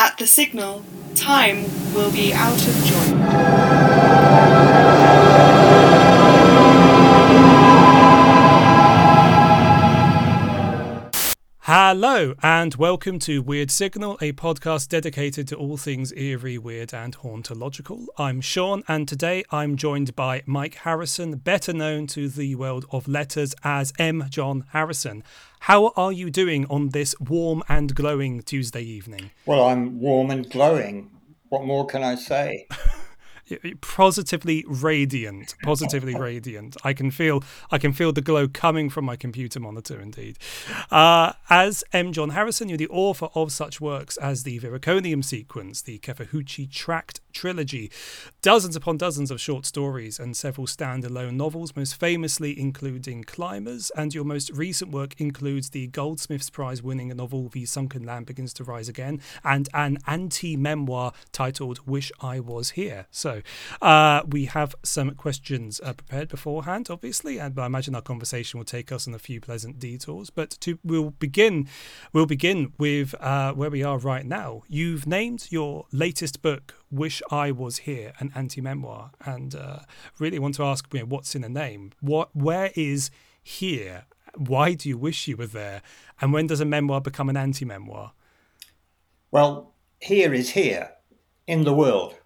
At the signal, time will be out of joint. Hello, and welcome to Weird Signal, a podcast dedicated to all things eerie, weird, and hauntological. I'm Sean, and today I'm joined by Mike Harrison, better known to the world of letters as M. John Harrison. How are you doing on this warm and glowing Tuesday evening? Well, I'm warm and glowing. What more can I say? positively radiant positively radiant. I can feel i can feel the glow coming from my computer monitor indeed. Uh, as m. John harrison you're the author of such works as the Viriconium sequence the kefahuchi tract trilogy dozens upon dozens of short stories and several standalone novels most famously including climbers and your most recent work includes the goldsmiths prize winning novel the sunken land begins to rise again and an anti-memoir titled wish i was here. So uh, we have some questions uh, prepared beforehand, obviously, and I imagine our conversation will take us on a few pleasant detours. But to we'll begin, we'll begin with uh, where we are right now. You've named your latest book "Wish I Was Here," an anti-memoir, and uh, really want to ask, you know, what's in the name? What, where is here? Why do you wish you were there? And when does a memoir become an anti-memoir? Well, here is here in the world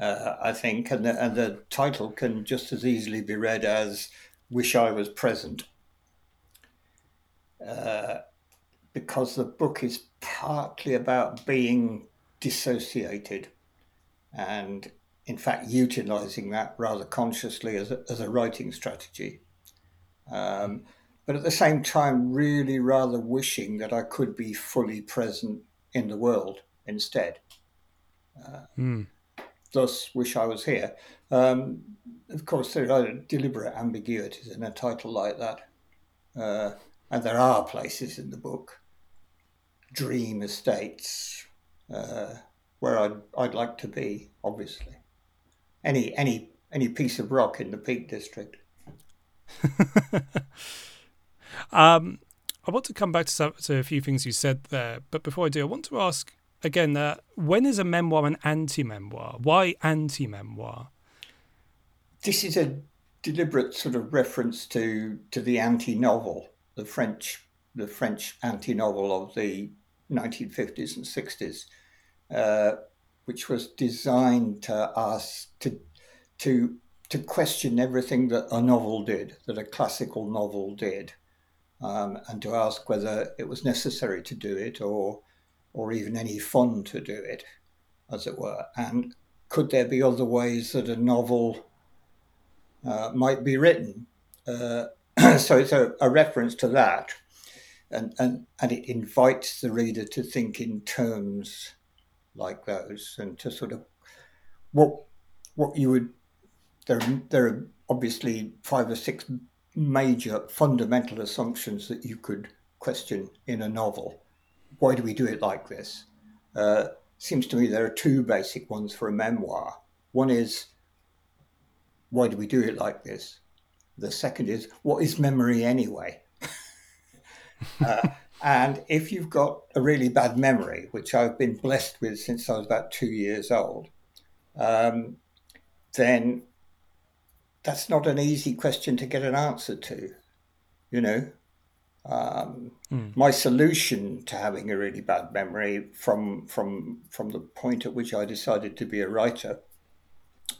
uh, I think, and the, and the title can just as easily be read as "Wish I Was Present," uh, because the book is partly about being dissociated, and in fact utilizing that rather consciously as a, as a writing strategy. Um, but at the same time, really rather wishing that I could be fully present in the world instead. Uh, mm thus wish I was here. Um, of course, there are deliberate ambiguities in a title like that. Uh, and there are places in the book, dream estates, uh, where I'd, I'd like to be, obviously. Any, any, any piece of rock in the Peak District. um, I want to come back to, some, to a few things you said there, but before I do, I want to ask again, uh, when is a memoir an anti-memoir? Why anti-memoir? This is a deliberate sort of reference to to the anti-novel, the French the French anti-novel of the 1950s and 60s, uh, which was designed to ask to to to question everything that a novel did, that a classical novel did, um, and to ask whether it was necessary to do it or or even any fun to do it, as it were? And could there be other ways that a novel uh, might be written? Uh, so it's a, a, reference to that, and, and, and it invites the reader to think in terms like those and to sort of what what you would there there are obviously five or six major fundamental assumptions that you could question in a novel why do we do it like this? Uh, seems to me there are two basic ones for a memoir. One is, why do we do it like this? The second is, what is memory anyway? uh, and if you've got a really bad memory, which I've been blessed with since I was about two years old, um, then that's not an easy question to get an answer to. You know, um, mm. My solution to having a really bad memory from from from the point at which I decided to be a writer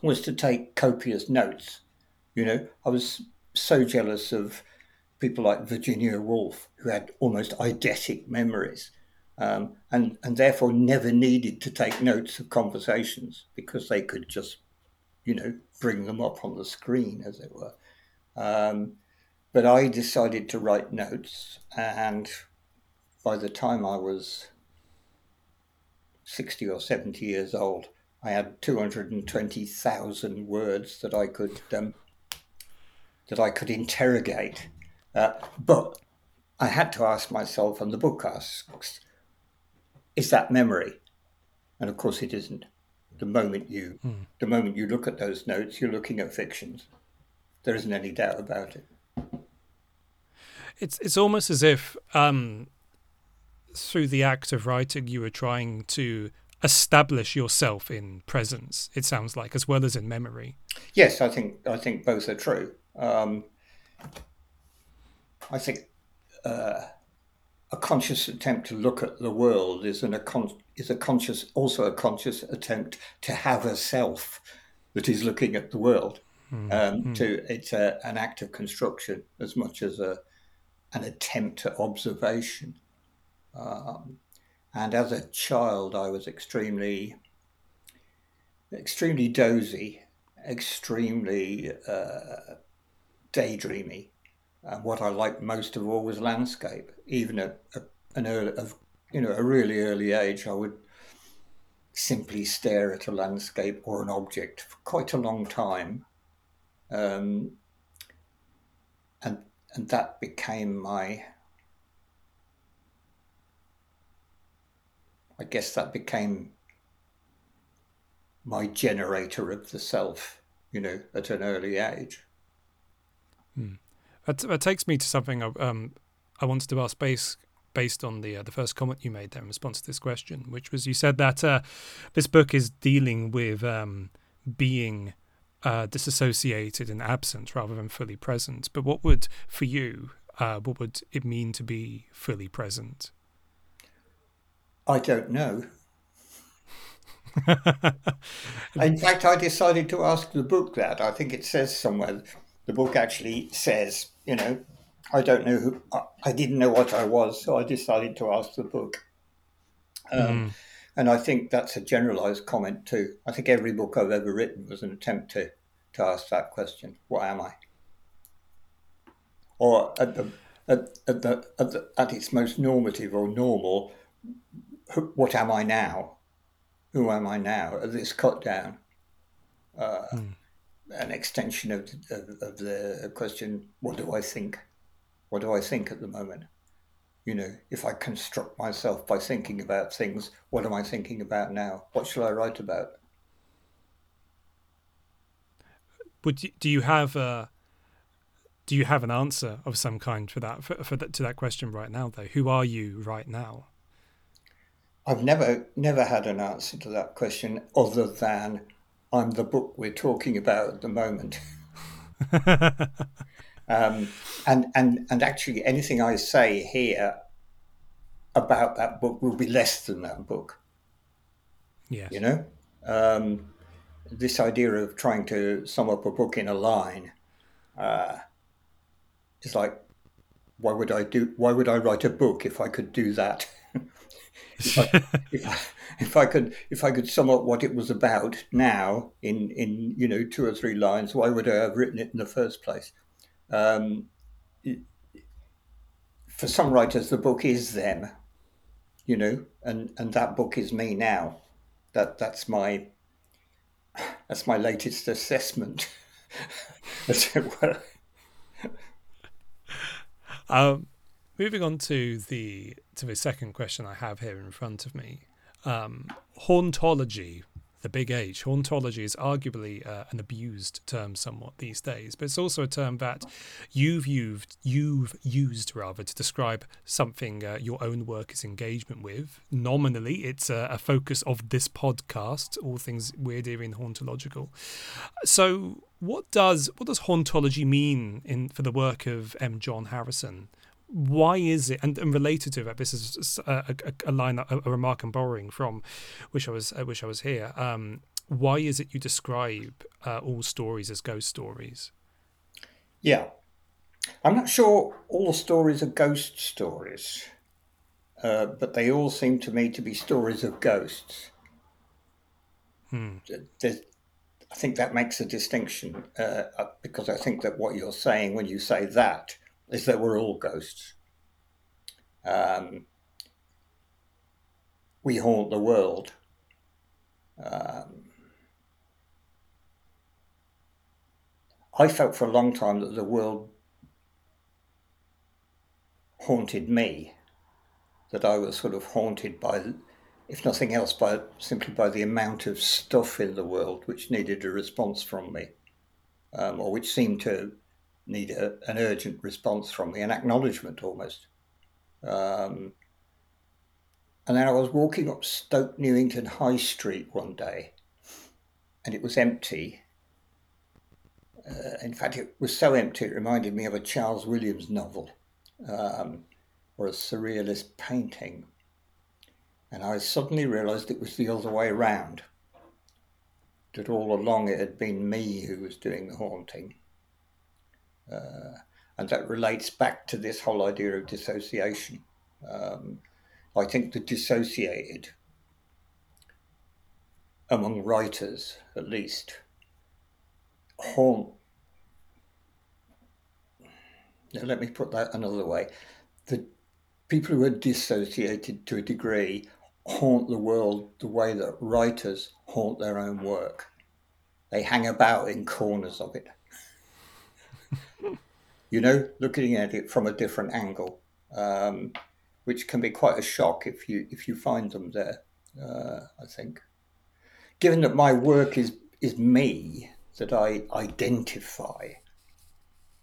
was to take copious notes. You know, I was so jealous of people like Virginia Woolf, who had almost eidetic memories, um, and and therefore never needed to take notes of conversations because they could just, you know, bring them up on the screen, as it were. Um, but I decided to write notes, and by the time I was 60 or 70 years old, I had 220,000 words that I could um, that I could interrogate. Uh, but I had to ask myself, and the book asks, is that memory? And of course, it isn't. The moment you mm. the moment you look at those notes, you're looking at fictions. There isn't any doubt about it. It's it's almost as if um, through the act of writing, you were trying to establish yourself in presence. It sounds like, as well as in memory. Yes, I think I think both are true. Um, I think uh, a conscious attempt to look at the world is an a con- is a conscious also a conscious attempt to have a self that is looking at the world. Mm-hmm. Um, to it's a, an act of construction as much as a an attempt at observation. Um, and as a child, I was extremely, extremely dozy, extremely uh, daydreamy. And what I liked most of all was landscape. Even at, an early, of, you know, a really early age, I would simply stare at a landscape or an object for quite a long time. Um, and that became my I guess that became my generator of the self, you know, at an early age. Hmm. That, that takes me to something I, um, I wanted to ask based based on the uh, the first comment you made there in response to this question, which was you said that uh, this book is dealing with um, being uh, disassociated and absent rather than fully present. But what would, for you, uh, what would it mean to be fully present? I don't know. In fact, I decided to ask the book that. I think it says somewhere, the book actually says, you know, I don't know who, I didn't know what I was, so I decided to ask the book. Um, mm. And I think that's a generalized comment too. I think every book I've ever written was an attempt to, to ask that question What am I? Or at, the, at, at, the, at, the, at its most normative or normal, what am I now? Who am I now? This cut down, uh, mm. an extension of, of, of the question: What do I think? What do I think at the moment? You know, if I construct myself by thinking about things, what am I thinking about now? What shall I write about? Would you, do you have a do you have an answer of some kind for that for, for that, to that question right now though? Who are you right now? I've never never had an answer to that question other than I'm the book we're talking about at the moment. Um, and and and actually, anything I say here about that book will be less than that book. Yeah, you know, um, this idea of trying to sum up a book in a line uh, is like, why would I do? Why would I write a book if I could do that? if, I, if, I, if I could if I could sum up what it was about now in in you know two or three lines, why would I have written it in the first place? Um, for some writers, the book is them, you know, and, and that book is me now. That that's my that's my latest assessment. Um, moving on to the to the second question I have here in front of me, um, hauntology the big H. Hauntology is arguably uh, an abused term somewhat these days, but it's also a term that you've used, you've used rather to describe something uh, your own work is engagement with. Nominally, it's a, a, focus of this podcast, all things weird, and hauntological. So, what does what does hauntology mean in for the work of M. John Harrison? Why is it and, and related to that this is a, a, a line a, a, remark i'm borrowing from wish i was i wish i was here um, why is it you describe uh, all stories as ghost stories? Yeah. I'm not sure all stories are ghost stories uh, but they all seem to me to be stories of ghosts. Hmm. i think that makes a distinction uh, uh, because i think that what you're saying when you say that is that we're all ghosts. Um, we haunt the world. Um, I felt for a long time that the world haunted me, that I was sort of haunted by, if nothing else, by simply by the amount of stuff in the world which needed a response from me, um, or which seemed to need a, an urgent response from me, an acknowledgement almost. Um, And then I was walking up Stoke Newington High Street one day, and it was empty. Uh, in fact, it was so empty it reminded me of a Charles Williams novel um, or a surrealist painting. And I suddenly realised it was the other way round. That all along it had been me who was doing the haunting. Uh, and that relates back to this whole idea of dissociation. Um, I think the dissociated, among writers at least, haunt. Now, let me put that another way. The people who are dissociated to a degree haunt the world the way that writers haunt their own work. They hang about in corners of it. You know, looking at it from a different angle. Um, which can be quite a shock if you if you find them there. Uh, I think, given that my work is is me, that I identify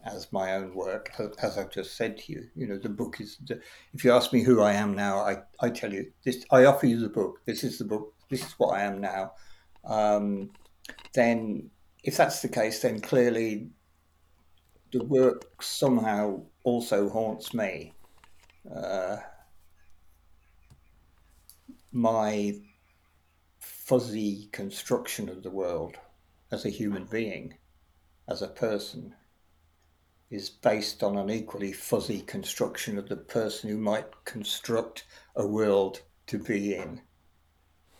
as my own work, as I've just said to you. You know, the book is. The, if you ask me who I am now, I I tell you this. I offer you the book. This is the book. This is what I am now. Um, then, if that's the case, then clearly the work somehow also haunts me uh, my fuzzy construction of the world as a human being, as a person, is based on an equally fuzzy construction of the person who might construct a world to be in.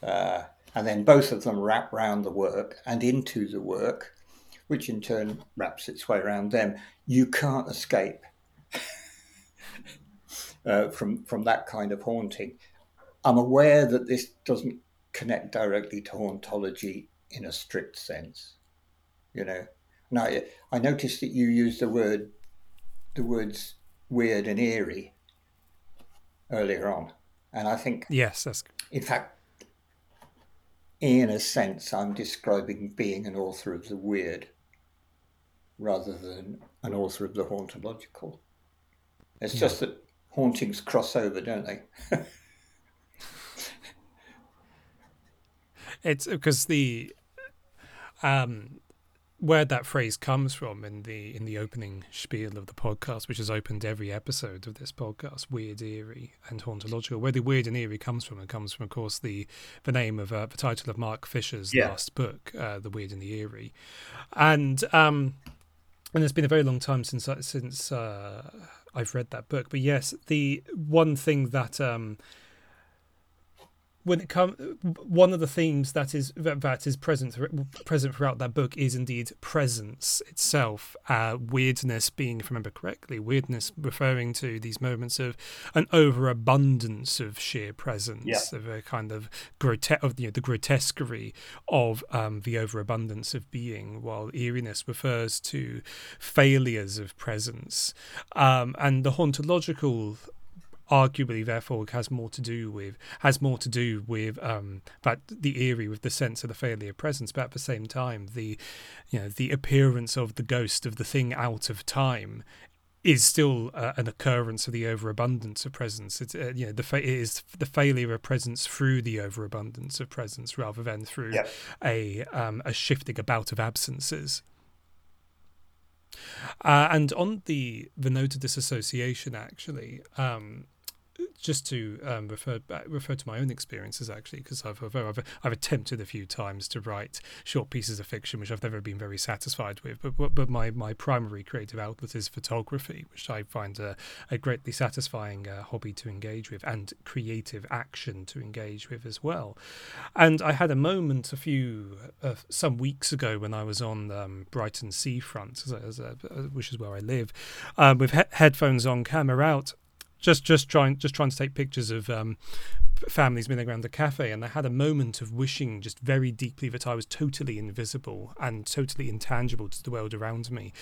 Uh, and then both of them wrap round the work and into the work, which in turn wraps its way around them. You can't escape uh, from from that kind of haunting. I'm aware that this doesn't connect directly to hauntology in a strict sense, you know. Now I noticed that you used the word the words weird and eerie earlier on, and I think yes, that's in fact. In a sense, I'm describing being an author of the weird rather than an author of the hauntological. It's yeah. just that hauntings cross over, don't they? it's because the um where that phrase comes from in the in the opening spiel of the podcast, which has opened every episode of this podcast, weird, eerie, and hauntological. Where the weird and eerie comes from, it comes from, of course, the the name of uh, the title of Mark Fisher's yeah. last book, uh, "The Weird and the Eerie," and um, and it's been a very long time since since uh, I've read that book. But yes, the one thing that um, when it comes, one of the themes that is that is present present throughout that book is indeed presence itself. Uh, weirdness being, if I remember correctly, weirdness referring to these moments of an overabundance of sheer presence, yeah. of a kind of grotesque of you know, the grotesquerie of um, the overabundance of being, while eeriness refers to failures of presence, um, and the hauntological arguably therefore has more to do with has more to do with um but the eerie with the sense of the failure of presence but at the same time the you know the appearance of the ghost of the thing out of time is still uh, an occurrence of the overabundance of presence. It's uh, you know the fa- it is the failure of presence through the overabundance of presence rather than through yep. a um, a shifting about of absences. Uh, and on the the note of disassociation, actually, um, just to um, refer refer to my own experiences actually, because I've, I've, I've attempted a few times to write short pieces of fiction, which I've never been very satisfied with. But but my, my primary creative outlet is photography, which I find a, a greatly satisfying uh, hobby to engage with and creative action to engage with as well. And I had a moment a few uh, some weeks ago when I was on um, Brighton seafront, a, which is where I live, um, with he- headphones on, camera out just just trying just trying to take pictures of um, families milling around the cafe, and I had a moment of wishing just very deeply that I was totally invisible and totally intangible to the world around me.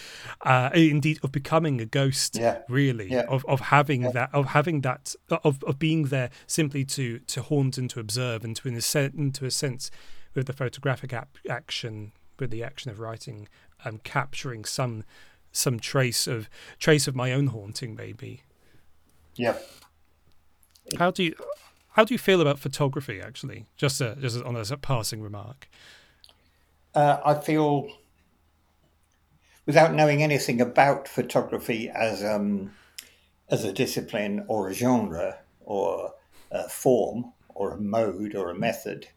Uh, indeed, of becoming a ghost, yeah. really, yeah. of of having yeah. that, of having that, of of being there simply to to haunt and to observe, and to in a sense, into a sense, with the photographic ap- action, with the action of writing, um, capturing some some trace of trace of my own haunting, maybe yeah. How do you how do you feel about photography? Actually, just a, just on a passing remark. Uh, I feel, without knowing anything about photography as um, as a discipline or a genre or a form or a mode or a method,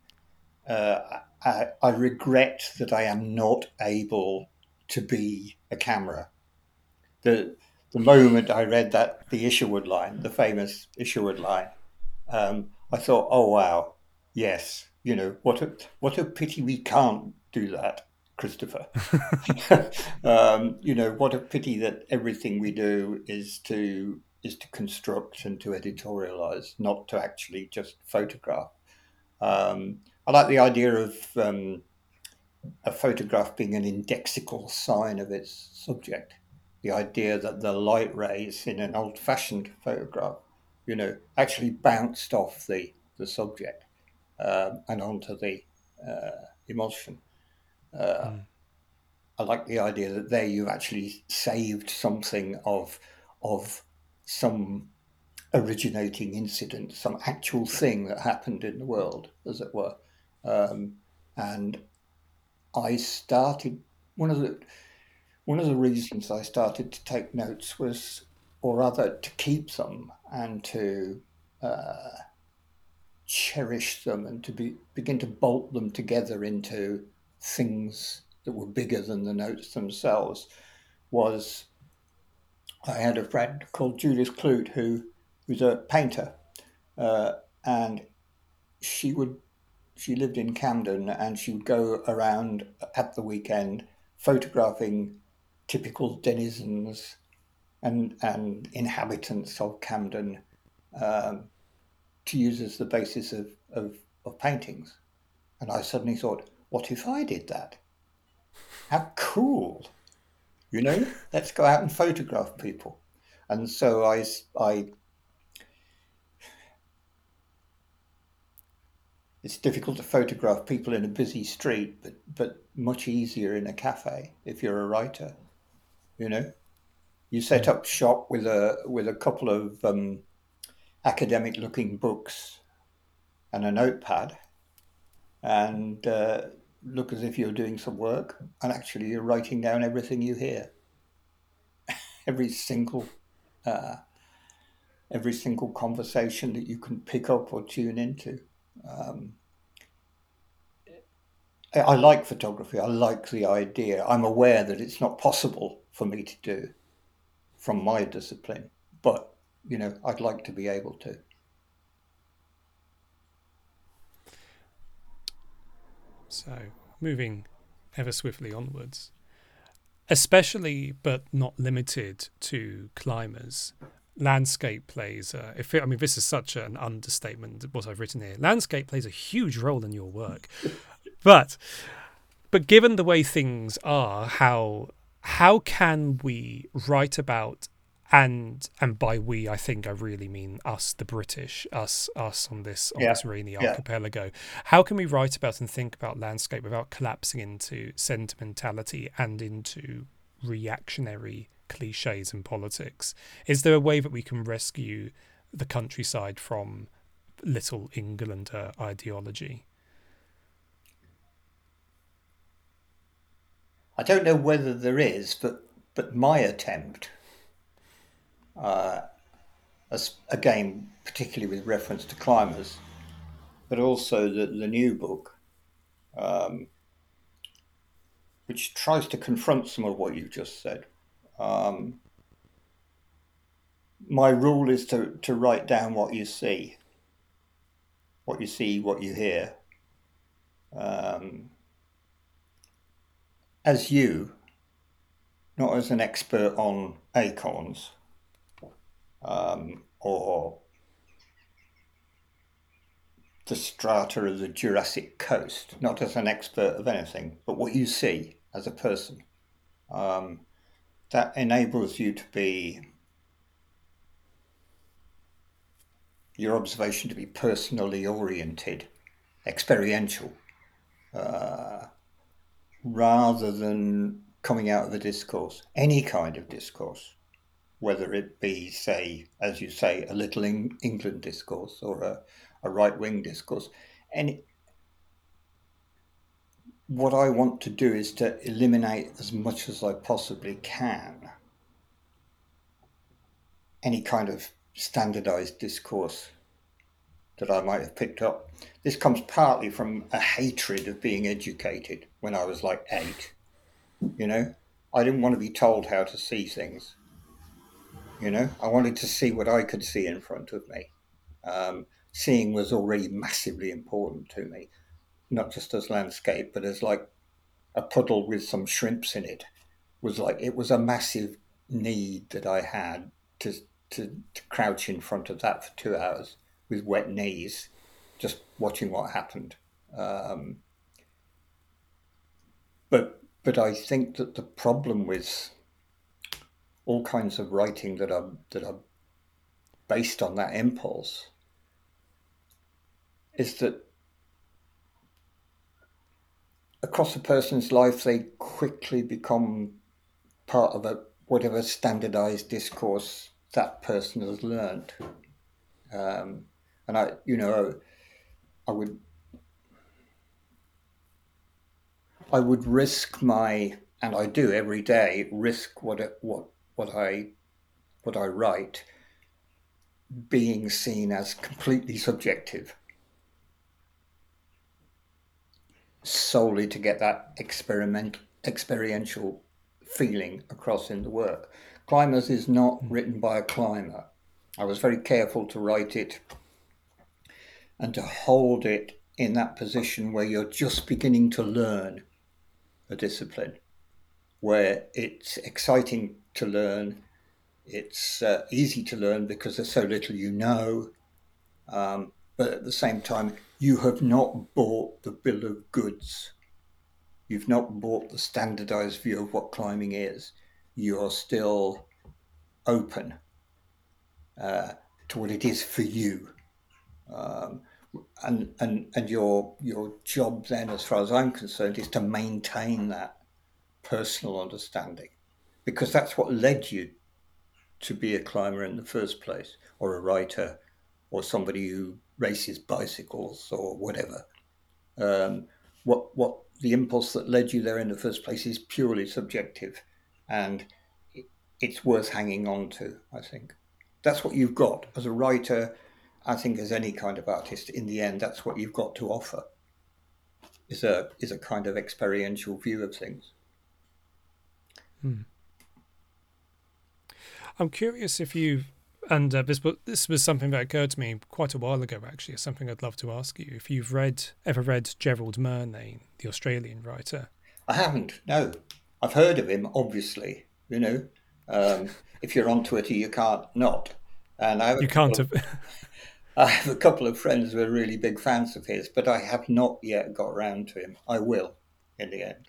uh, I, I regret that I am not able to be a camera. The the moment I read that the Isherwood line, the famous Isherwood line, um, I thought, oh wow, yes, you know what a what a pity we can't do that, Christopher. um, you know what a pity that everything we do is to is to construct and to editorialize, not to actually just photograph. Um, I like the idea of um, a photograph being an indexical sign of its subject. The idea that the light rays in an old fashioned photograph, you know, actually bounced off the, the subject um, and onto the uh, emulsion. Uh, mm. I like the idea that there you've actually saved something of of some originating incident, some actual thing that happened in the world, as it were. Um, and I started one of the one of the reasons I started to take notes was, or rather, to keep them and to uh, cherish them and to be, begin to bolt them together into things that were bigger than the notes themselves was I had a friend called Judith Clute who was a painter, uh, and she would she lived in Camden and she would go around at the weekend photographing typical denizens and and inhabitants of Camden um, to use as the basis of, of, of paintings. And I suddenly thought, what if I did that? How cool! You know, let's go out and photograph people. And so I, I it's difficult to photograph people in a busy street, but but much easier in a cafe if you're a writer. You know, you set up shop with a with a couple of um, academic looking books and a notepad, and uh, look as if you're doing some work, and actually you're writing down everything you hear, every single. Uh, every single conversation that you can pick up or tune into. Um, I like photography. I like the idea. I'm aware that it's not possible for me to do from my discipline, but you know, I'd like to be able to. So, moving ever swiftly onwards, especially but not limited to climbers, landscape plays uh, if it, i mean this is such an understatement what i've written here landscape plays a huge role in your work but but given the way things are how how can we write about and and by we I think I really mean us the British us us on this on yeah. this rainy yeah. archipelago how can we write about and think about landscape without collapsing into sentimentality and into reactionary cliches in politics. Is there a way that we can rescue the countryside from little Englander ideology? I don't know whether there is, but but my attempt, uh, as, again, particularly with reference to climbers, but also the, the new book, um, which tries to confront some of what you've just said, um, my rule is to, to write down what you see, what you see, what you hear. Um, as you, not as an expert on acorns um, or the strata of the Jurassic coast, not as an expert of anything, but what you see as a person. Um, that enables you to be your observation to be personally oriented, experiential, uh, rather than coming out of a discourse, any kind of discourse, whether it be, say, as you say, a little England discourse or a a right wing discourse. And what I want to do is to eliminate as much as I possibly can any kind of standardized discourse that I might have picked up. This comes partly from a hatred of being educated when I was like eight. You know, I didn't want to be told how to see things. You know, I wanted to see what I could see in front of me. Um, seeing was already massively important to me, not just as landscape, but as like a puddle with some shrimps in it. Was like it was a massive need that I had to to, to crouch in front of that for two hours with wet knees, just watching what happened. Um, but but I think that the problem with all kinds of writing that are that are based on that impulse is that across a person's life they quickly become part of a whatever standardized discourse that person has learned um, and I, you know, I would, I would risk my, and I do every day, risk what what what I, what I write, being seen as completely subjective, solely to get that experiment experiential feeling across in the work. Climbers is not written by a climber. I was very careful to write it and to hold it in that position where you're just beginning to learn a discipline, where it's exciting to learn, it's uh, easy to learn because there's so little you know, um, but at the same time, you have not bought the bill of goods. You've not bought the standardized view of what climbing is. You are still open uh, to what it is for you. Um, and and and your your job then, as far as I'm concerned, is to maintain that personal understanding, because that's what led you to be a climber in the first place, or a writer, or somebody who races bicycles or whatever. Um, what what the impulse that led you there in the first place is purely subjective, and it's worth hanging on to. I think that's what you've got as a writer I think as any kind of artist, in the end, that's what you've got to offer. Is a is a kind of experiential view of things. Hmm. I'm curious if you and uh, this this was something that occurred to me quite a while ago. Actually, it's something I'd love to ask you if you've read ever read Gerald Murnane, the Australian writer. I haven't. No, I've heard of him. Obviously, you know, um, if you're on Twitter, you can't not. And I you can't have. I have a couple of friends who are really big fans of his, but I have not yet got round to him. I will in the end.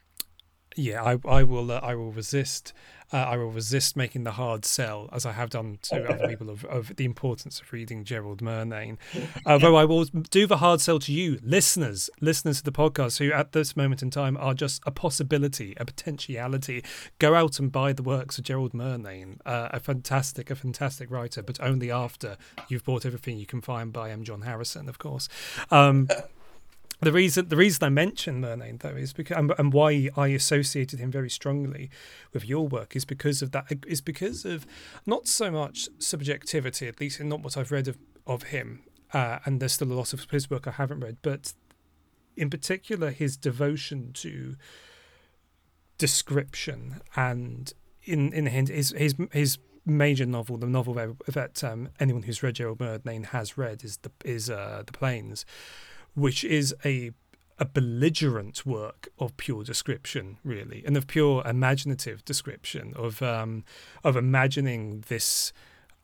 Yeah, I, I will. Uh, I will resist. Uh, I will resist making the hard sell, as I have done to other people, of, of the importance of reading Gerald Murnane. Although I will do the hard sell to you, listeners, listeners to the podcast, who at this moment in time are just a possibility, a potentiality. Go out and buy the works of Gerald Murnane, uh, a fantastic, a fantastic writer, but only after you've bought everything you can find by M. John Harrison, of course. Um, the reason the reason I mention Murnane though is because and, and, why I associated him very strongly with your work is because of that is because of not so much subjectivity at least not what I've read of of him uh, and there's still a lot of his work I haven't read but in particular his devotion to description and in in his his his major novel the novel that, that um, anyone who's read Gerald Murnane has read is the is uh, the Plains which is a a belligerent work of pure description, really, and of pure imaginative description of um, of imagining this.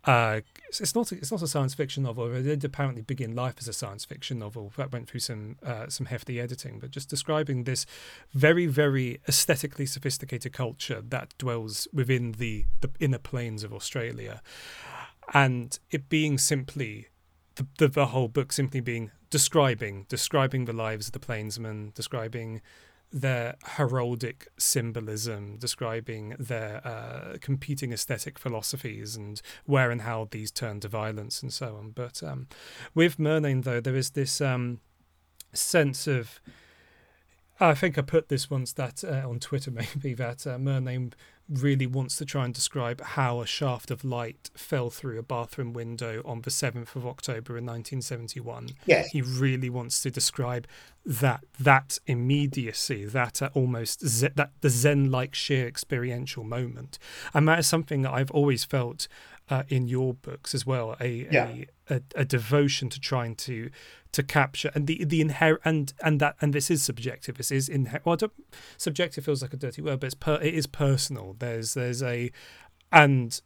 Uh, it's not a, it's not a science fiction novel. It did apparently begin life as a science fiction novel that went through some uh, some hefty editing, but just describing this very very aesthetically sophisticated culture that dwells within the the inner plains of Australia, and it being simply the, the, the whole book simply being describing describing the lives of the plainsmen, describing their heraldic symbolism, describing their uh, competing aesthetic philosophies and where and how these turn to violence and so on. But um, with Murnane, though, there is this um, sense of. I think I put this once that uh, on Twitter maybe that uh, really wants to try and describe how a shaft of light fell through a bathroom window on the 7th of October in 1971. Yes. He really wants to describe that that immediacy, that uh, almost ze- that the zen-like sheer experiential moment. And that is something that I've always felt uh, in your books as well, a, Yeah. a, a a devotion to trying to to capture and the the inherent and and that and this is subjective. This is inher- well, subjective feels like a dirty word, but it's per, it is personal. There's there's a and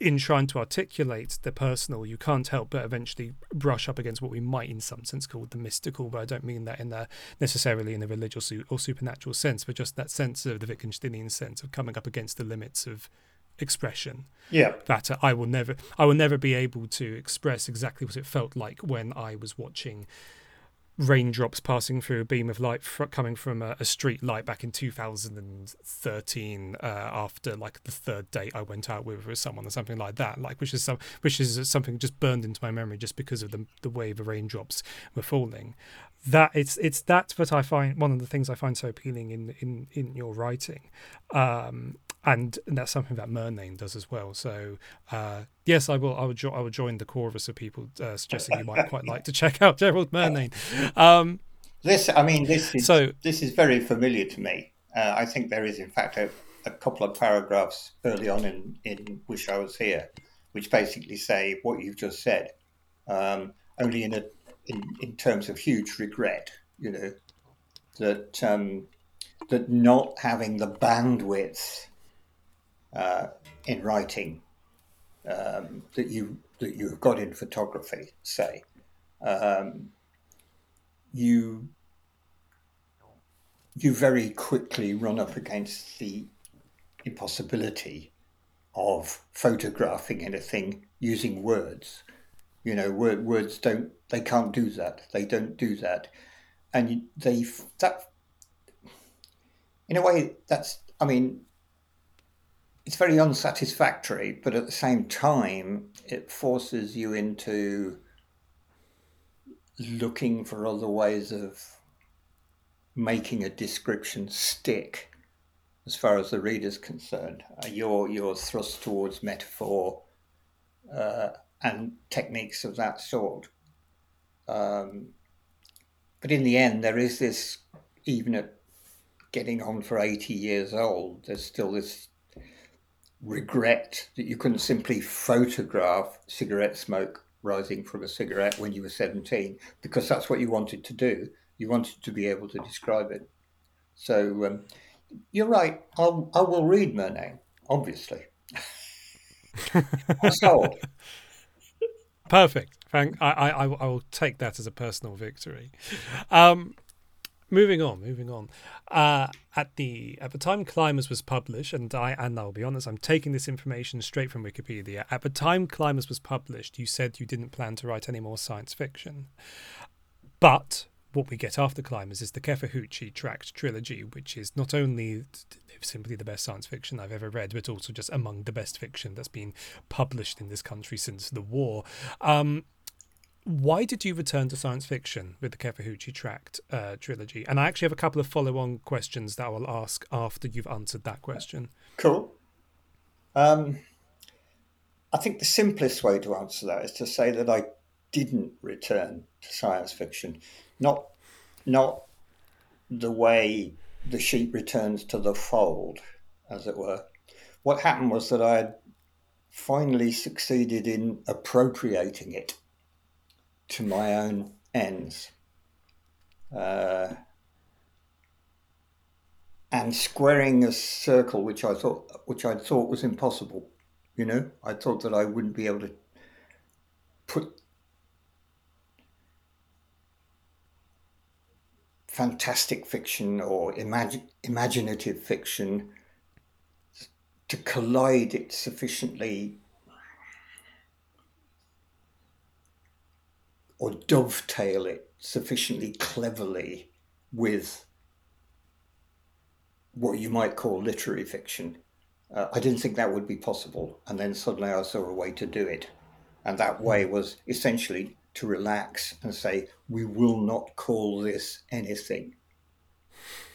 in trying to articulate the personal, you can't help but eventually brush up against what we might, in some sense, call the mystical. But I don't mean that in a necessarily in a religious or supernatural sense, but just that sense of the Wittgensteinian sense of coming up against the limits of expression Yeah. that uh, I will never I will never be able to express exactly what it felt like when I was watching raindrops passing through a beam of light fr- coming from a, a street light back in 2013 uh, after like the third date I went out with with someone or something like that like which is some which is something just burned into my memory just because of the the way the raindrops were falling that it's it's that that I find one of the things I find so appealing in in in your writing um and that's something that Murnane does as well. So uh, yes, I will. I would. Jo- I would join the chorus of people uh, suggesting you might quite like to check out Gerald Murnane. Um, This, I mean, this is So- this is very familiar to me. Uh, I think there is, in fact, a, a couple of paragraphs early on in, in "Wish I Was Here," which basically say what you've just said, um, only in a in, in terms of huge regret. You know that um, that not having the bandwidth uh, in writing um, that you that you have got in photography, say. Um, you you very quickly run up against the impossibility of photographing anything using words. You know, word, words don't they can't do that. They don't do that, and they that in a way that's I mean it's very unsatisfactory, but at the same time it forces you into looking for other ways of making a description stick as far as the reader's concerned. Uh, your your thrust towards metaphor uh, and techniques of that sort. Um, but in the end, there is this, even at getting on for 80 years old, there's still this regret that you couldn't simply photograph cigarette smoke rising from a cigarette when you were 17 because that's what you wanted to do. You wanted to be able to describe it. So um, you're right. I'll, I will read Murnane, obviously. Sold. Perfect. Thank. I. I I will take that as a personal victory. Um, moving on. Moving on. Uh, at the at the time Climbers was published, and I and I'll be honest, I'm taking this information straight from Wikipedia. At the time Climbers was published, you said you didn't plan to write any more science fiction, but what we get after Climbers is the Kefahuchi Tract trilogy, which is not only simply the best science fiction I've ever read, but also just among the best fiction that's been published in this country since the war. Um, why did you return to science fiction with the Kefahuchi Tract uh, trilogy? And I actually have a couple of follow on questions that I will ask after you've answered that question. Cool. Um, I think the simplest way to answer that is to say that I didn't return to science fiction, not not the way the sheep returns to the fold, as it were. What happened was that I had finally succeeded in appropriating it to my own ends. Uh, and squaring a circle which I thought which I thought was impossible. You know, I thought that I wouldn't be able to put fantastic fiction or imagine, imaginative fiction to collide it sufficiently or dovetail it sufficiently cleverly with what you might call literary fiction. Uh, I didn't think that would be possible, and then suddenly I saw a way to do it, and that way was essentially to relax and say, we will not call this anything.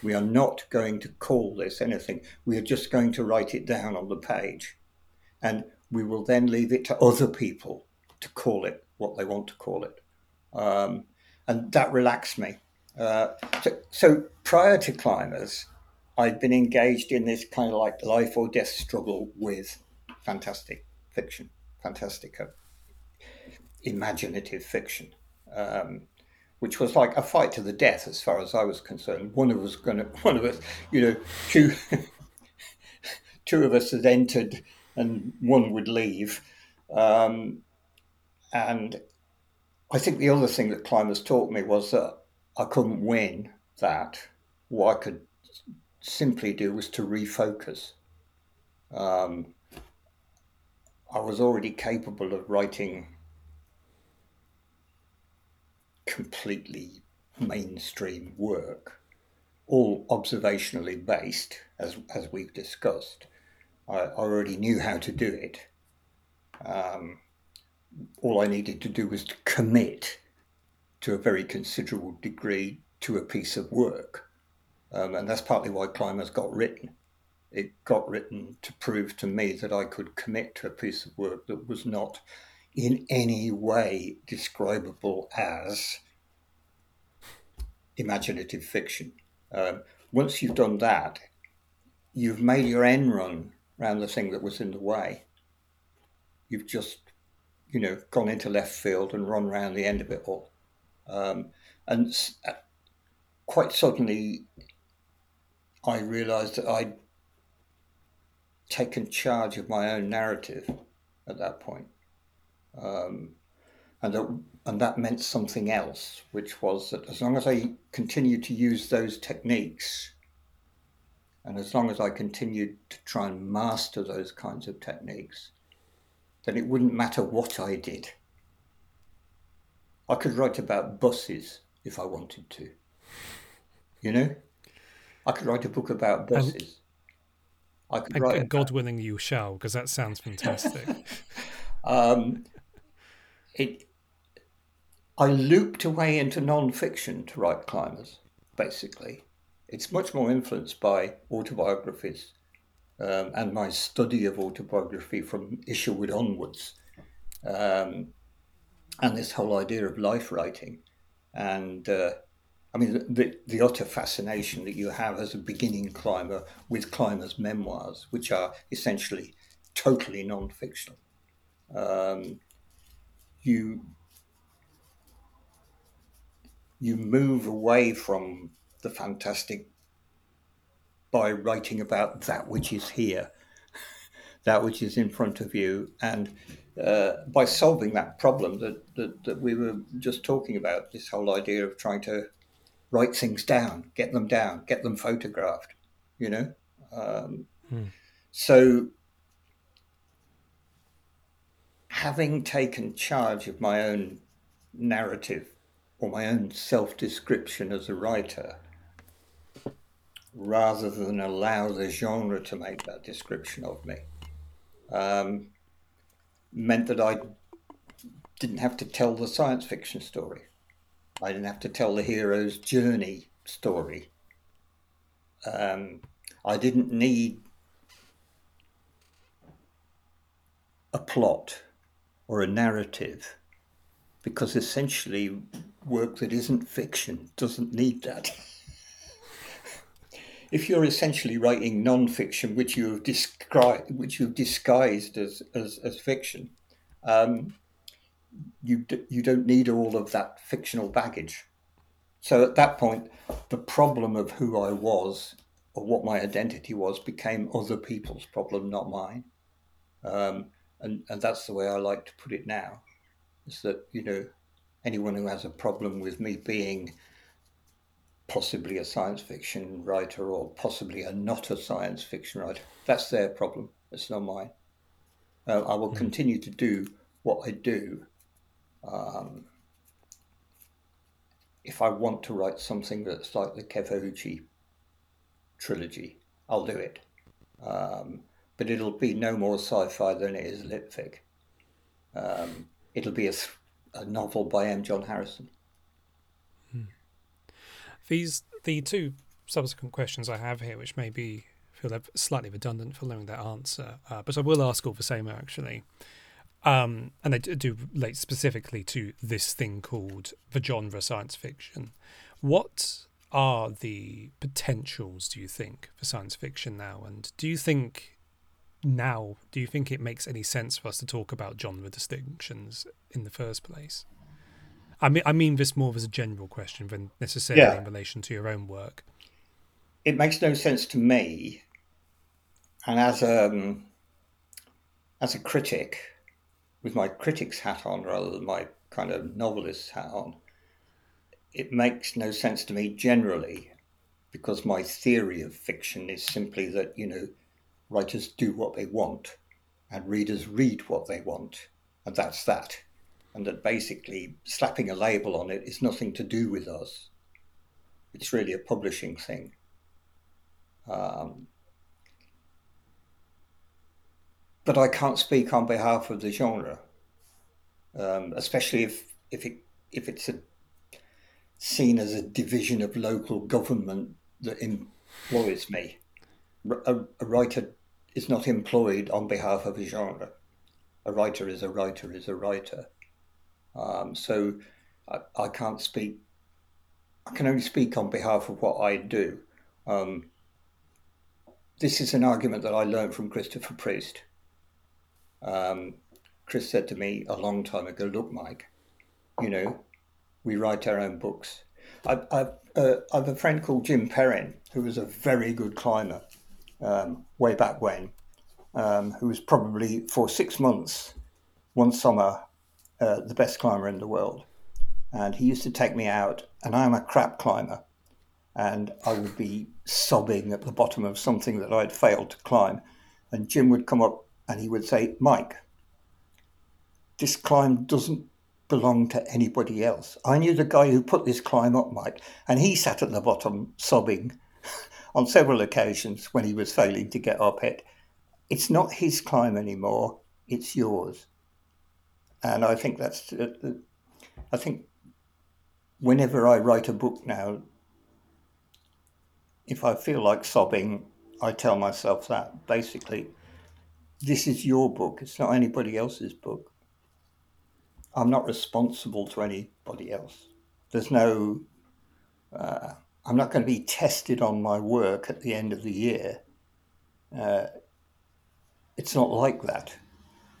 We are not going to call this anything. We are just going to write it down on the page. And we will then leave it to other people to call it what they want to call it. Um, and that relaxed me. Uh, so, so, prior to Climbers, I'd been engaged in this kind of like life or death struggle with fantastic fiction, fantastica, imaginative fiction, um, which was like a fight to the death as far as I was concerned. One of us going to, one of us, you know, two, two of us had entered and one would leave. Um, and I think the other thing that climbers taught me was that I couldn't win that. What I could simply do was to refocus. Um, I was already capable of writing completely mainstream work, all observationally based, as, as we've discussed. I already knew how to do it. Um, all I needed to do was to commit to a very considerable degree to a piece of work. Um, and that's partly why Climbers got written. It got written to prove to me that I could commit to a piece of work that was not in any way describable as imaginative fiction. Um, once you've done that, you've made your end run around the thing that was in the way. You've just, you know, gone into left field and run around the end of it all. Um, and uh, quite suddenly, I realized that I'd taken charge of my own narrative at that point. Um, and that, and that meant something else, which was that as long as I continued to use those techniques, and as long as I continued to try and master those kinds of techniques, then it wouldn't matter what I did. I could write about buses if I wanted to. You know? I could write a book about buses. I could write. God willing, you shall, because that sounds fantastic. um, it. I looped away into non-fiction to write climbers, basically. It's much more influenced by autobiographies um, and my study of autobiography from Isherwood onwards, um, and this whole idea of life writing. And uh, I mean, the, the utter fascination that you have as a beginning climber with climbers' memoirs, which are essentially totally non fictional. Um, you you move away from the fantastic by writing about that which is here, that which is in front of you, and uh, by solving that problem that, that, that we were just talking about, this whole idea of trying to write things down, get them down, get them photographed, you know? Um, hmm. So, having taken charge of my own narrative or my own self description as a writer, rather than allow the genre to make that description of me, um, meant that I didn't have to tell the science fiction story. I didn't have to tell the hero's journey story. Um, I didn't need a plot or a narrative because essentially work that isn't fiction doesn't need that. if you're essentially writing non-fiction, which you have described, which you've disguised as as, as fiction, um, you d- you don't need all of that fictional baggage. So at that point, the problem of who I was or what my identity was became other people's problem, not mine. Um, and and that's the way I like to put it now, is that you know anyone who has a problem with me being possibly a science fiction writer or possibly a not a science fiction writer. That's their problem. It's not mine. Uh, I will mm. continue to do what I do. Um, if I want to write something that's like the Kefahuchi trilogy, I'll do it. Um, but it'll be no more sci-fi than it is litfic. Um, it'll be a, th- a novel by M. John Harrison. These the two subsequent questions I have here, which may be feel slightly redundant following that answer, uh, but I will ask all the same actually. Um, and they do relate specifically to this thing called the genre science fiction. What are the potentials, do you think, for science fiction now? And do you think now, do you think it makes any sense for us to talk about genre distinctions in the first place? I mean, I mean this more as a general question than necessarily yeah. in relation to your own work. It makes no sense to me, and as a um, as a critic, with my critic's hat on rather than my kind of novelist's hat on, it makes no sense to me generally, because my theory of fiction is simply that you know writers do what they want, and readers read what they want, and that's that and that basically slapping a label on it is nothing to do with us. It's really a publishing thing. Um, but I can't speak on behalf of the genre, um, especially if if it if it's a, seen as a division of local government that employs me. A, a writer is not employed on behalf of a genre. A writer is a writer is a writer. Um, so I, I, can't speak, I can only speak on behalf of what I do. Um, this is an argument that I learned from Christopher Priest. Um, Chris said to me a long time ago, look, Mike, you know, we write our own books. I, I've, uh, I have a friend called Jim Perrin, who was a very good climber um, way back when, um, who was probably for six months, one summer, uh, the best climber in the world. And he used to take me out, and I'm a crap climber. And I would be sobbing at the bottom of something that I'd failed to climb. And Jim would come up and he would say, Mike, this climb doesn't belong to anybody else. I knew the guy who put this climb up, Mike, and he sat at the bottom sobbing on several occasions when he was failing to get up it. It's not his climb anymore, it's yours and I think that's uh, uh, I think whenever I write a book now, if I feel like sobbing, I tell myself that basically, this is your book. It's not anybody else's book. I'm not responsible to anybody else. There's no. Uh, I'm not going to be tested on my work at the end of the year. Uh, it's not like that,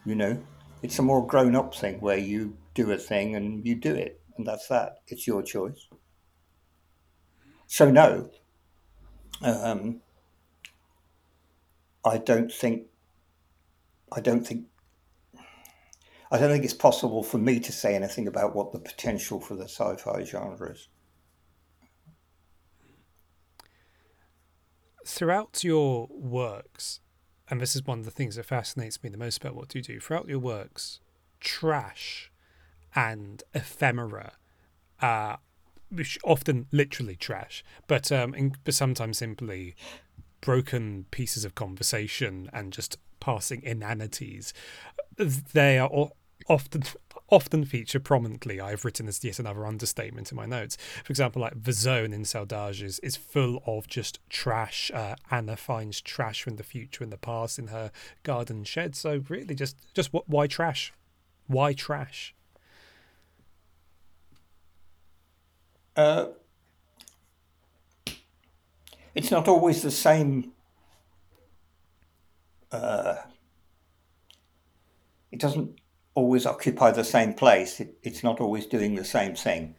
you know it's a more grown up thing where you do a thing and you do it, and that's that. It's your choice. So, no, um, I don't think, I don't think, I don't think it's possible for me to say anything about what the potential for the sci fi genre is. Throughout your works, and this is one of the things that fascinates me the most about what you do. Throughout your works trash and ephemera uh which often literally trash but um in, but sometimes simply broken pieces of conversation and just passing inanities. They are often often feature prominently. I've written as yet another understatement in my notes. For example, like the zone in Saudades is, is full of just trash. Uh, Anna finds trash from the future and the past in her garden shed. So really, just just what? Why trash? Why trash? Uh, it's not always the same. Uh, it doesn't always occupy the same place. It, it's not always doing the same thing.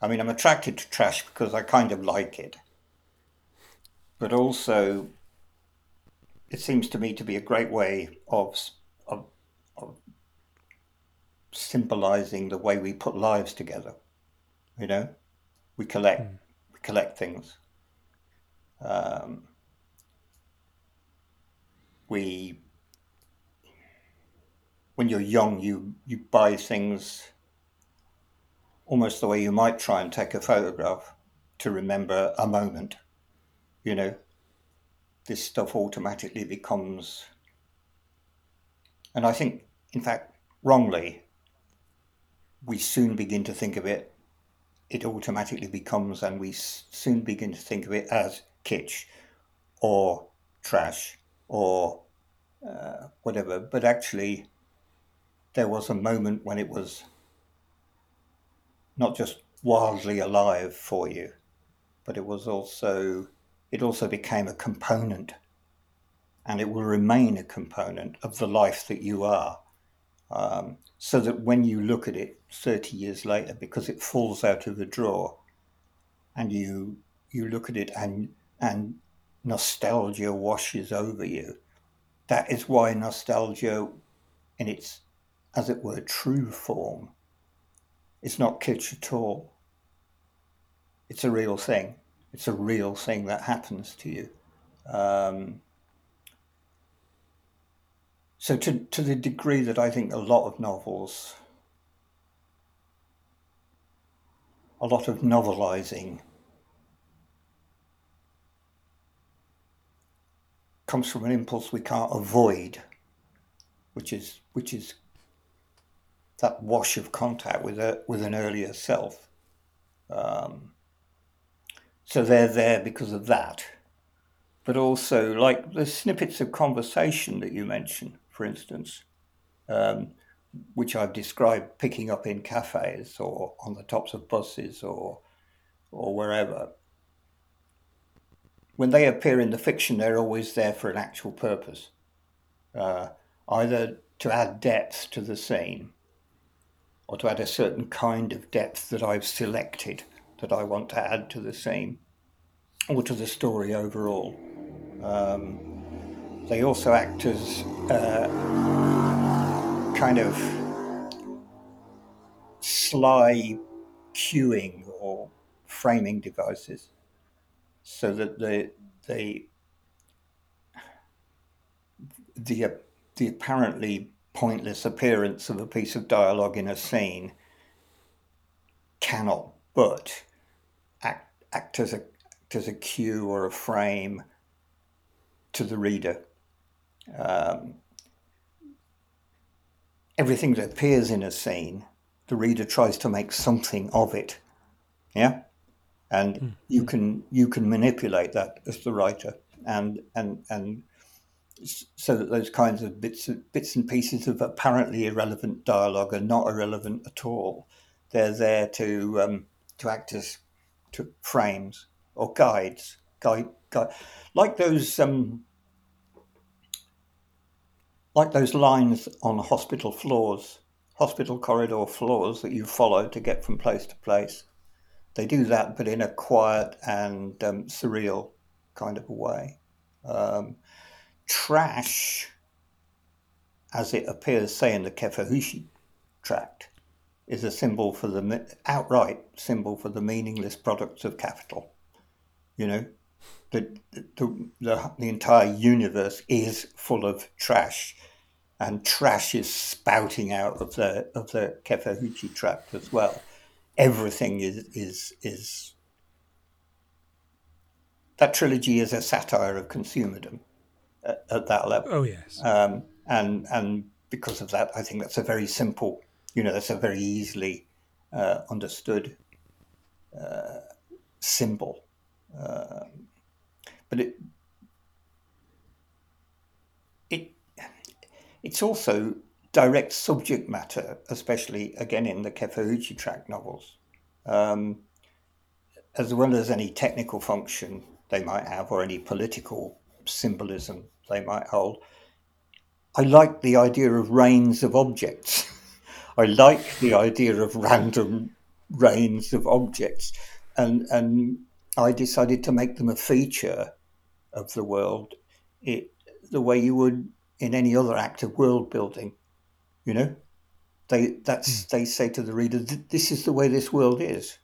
I mean, I'm attracted to trash because I kind of like it. But also, it seems to me to be a great way of, of, of symbolizing the way we put lives together. You know, we collect, mm. we collect things. Um, we when you're young, you, you buy things almost the way you might try and take a photograph to remember a moment, you know. this stuff automatically becomes, and I think, in fact, wrongly, we soon begin to think of it, it automatically becomes, and we soon begin to think of it as kitsch or trash or uh, whatever. But actually, there was a moment when it was not just wildly alive for you, but it was also it also became a component, and it will remain a component of the life that you are. Um, so that when you look at it 30 years later, because it falls out of the drawer, and you you look at it and and nostalgia washes over you. That is why nostalgia, in its as it were true form, It's not kitsch at all. It's a real thing. It's a real thing that happens to you. Um, so, to, to the degree that I think a lot of novels, a lot of novelizing comes from an impulse we can't avoid, which is which is that wash of contact with a with an earlier self. Um, so they're there because of that, but also like the snippets of conversation that you mentioned, for instance, um, which I've described picking up in cafes or on the tops of buses or or wherever when they appear in the fiction, they're always there for an actual purpose, uh, either to add depth to the scene or to add a certain kind of depth that I've selected that I want to add to the scene or to the story overall. Um, they also act as uh, kind of sly cueing or framing devices so that the the the the apparently pointless appearance of a piece of dialogue in a scene cannot but act, act as a act as a cue or a frame to the reader. Um, everything that appears in a scene, the reader tries to make something of it. Yeah and mm. you can you can manipulate that as the writer and and and so that those kinds of bits bits and pieces of apparently irrelevant dialogue are not irrelevant at all. They're there to um, to act as to frames or guides, guide, guide like those um, like those lines on hospital floors, hospital corridor floors that you follow to get from place to place they do that, but in a quiet and um, surreal kind of a way. Um, trash, as it appears, say in the Kefahuchi tract, is a symbol for the outright symbol for the meaningless products of capital. You know, the the, the, the entire universe is full of trash, and trash is spouting out of the of the Kefahuchi tract as well everything is is is that trilogy is a satire of consumerdom at, at that level. Oh yes, um, and and because of that, I think that's a very simple, you know, that's a very easily uh, understood uh, symbol. Uh, but it it it's also direct subject matter, especially again in the Kefahuchi tract novels, um, as well as any technical function they might have or any political symbolism they might hold. I like the idea of rains of objects. I like the idea of random rains of objects, and and I decided to make them a feature of the world, it, the way you would in any other act of world building. You know, they that's mm. they say to the reader, "This is the way this world is."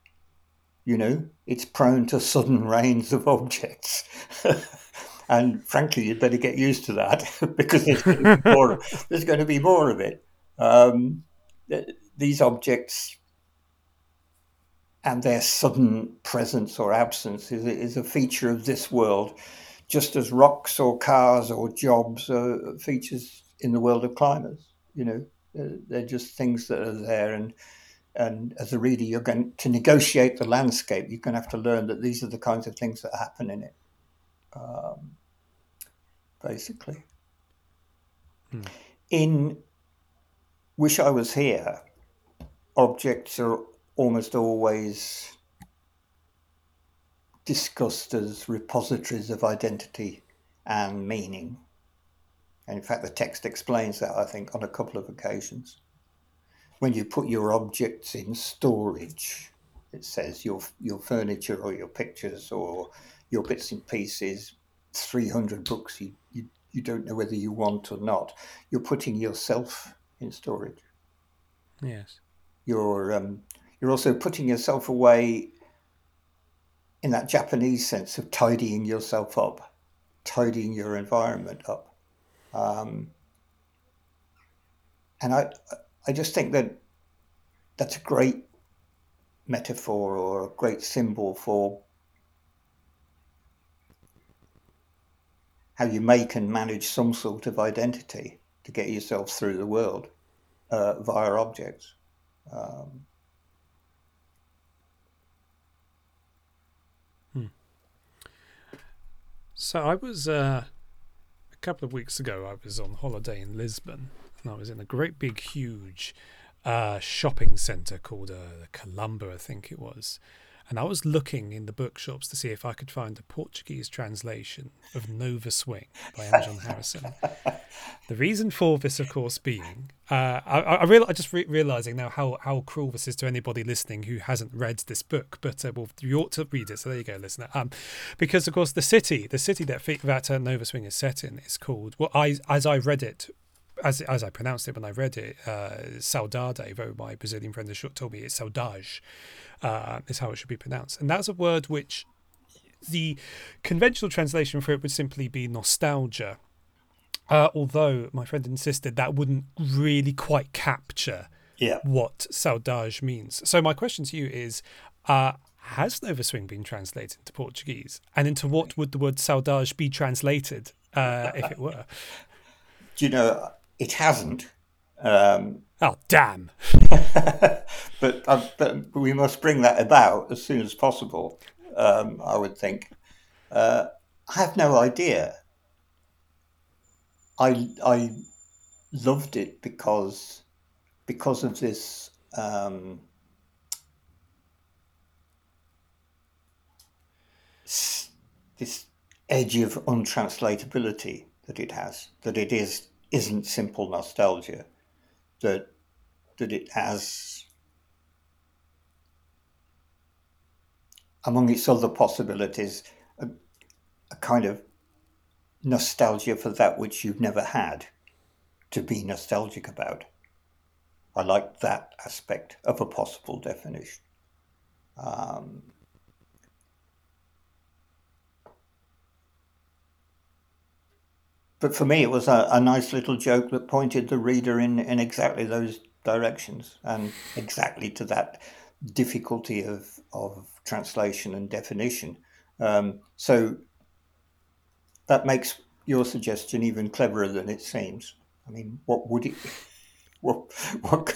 You know, it's prone to sudden rains of objects. and frankly, you'd better get used to that because there's going to be more, there's going to be more of it. Um, these objects and their sudden presence or absence is, is a feature of this world just as rocks or cars or jobs are features in the world of climbers. You know, they're just things that are there, and and as a reader, you're going to negotiate the landscape. You're going to have to learn that these are the kinds of things that happen in it. Um, basically, hmm. in Wish I Was Here, objects are almost always discussed as repositories of identity and meaning. And in fact, the text explains that, I think, on a couple of occasions. When you put your objects in storage, it says your, your furniture or your pictures or your bits and pieces, 300 books you, you, don't know whether you want or not. You're putting yourself in storage. Yes. You're, um, you're also putting yourself away in that Japanese sense of tidying yourself up, tidying your environment up. Um, and I, I just think that that's a great metaphor or a great symbol for how you make and manage some sort of identity to get yourself through the world uh, via objects. Um, So I was uh, a couple of weeks ago. I was on holiday in Lisbon, and I was in a great big, huge uh, shopping centre called uh, Colombo, I think it was. And I was looking in the bookshops to see if I could find a Portuguese translation of Nova Swing by. John Harrison. the reason for this, of course, being uh, I, I, real, I just re- realizing now how, how cruel this is to anybody listening who hasn't read this book, but uh, well, you ought to read it. So there you go, listener. Um, because of course the city, the city that that Nova Swing is set in, is called well, I as I read it as as I pronounced it when I read it, uh, saudade, though my Brazilian friend told me it's saudade, uh, is how it should be pronounced. And that's a word which the conventional translation for it would simply be nostalgia. Uh, although my friend insisted that wouldn't really quite capture yeah. what saudade means. So my question to you is, uh, has Nova Swing been translated into Portuguese? And into what would the word saudade be translated uh, if it were? Do you know, it hasn't. Um, oh, damn. but, uh, but we must bring that about as soon as possible, um, I would think. Uh, I have no idea. I, I loved it because because of this um, this edge of untranslatability that it has, that it is isn't simple nostalgia, that that it has among its other possibilities a, a kind of nostalgia for that which you've never had to be nostalgic about. I like that aspect of a possible definition. Um, but for me, it was a, a, nice little joke that pointed the reader in, in exactly those directions and exactly to that difficulty of, of translation and definition. Um, so that makes your suggestion even cleverer than it seems. I mean, what would it? What what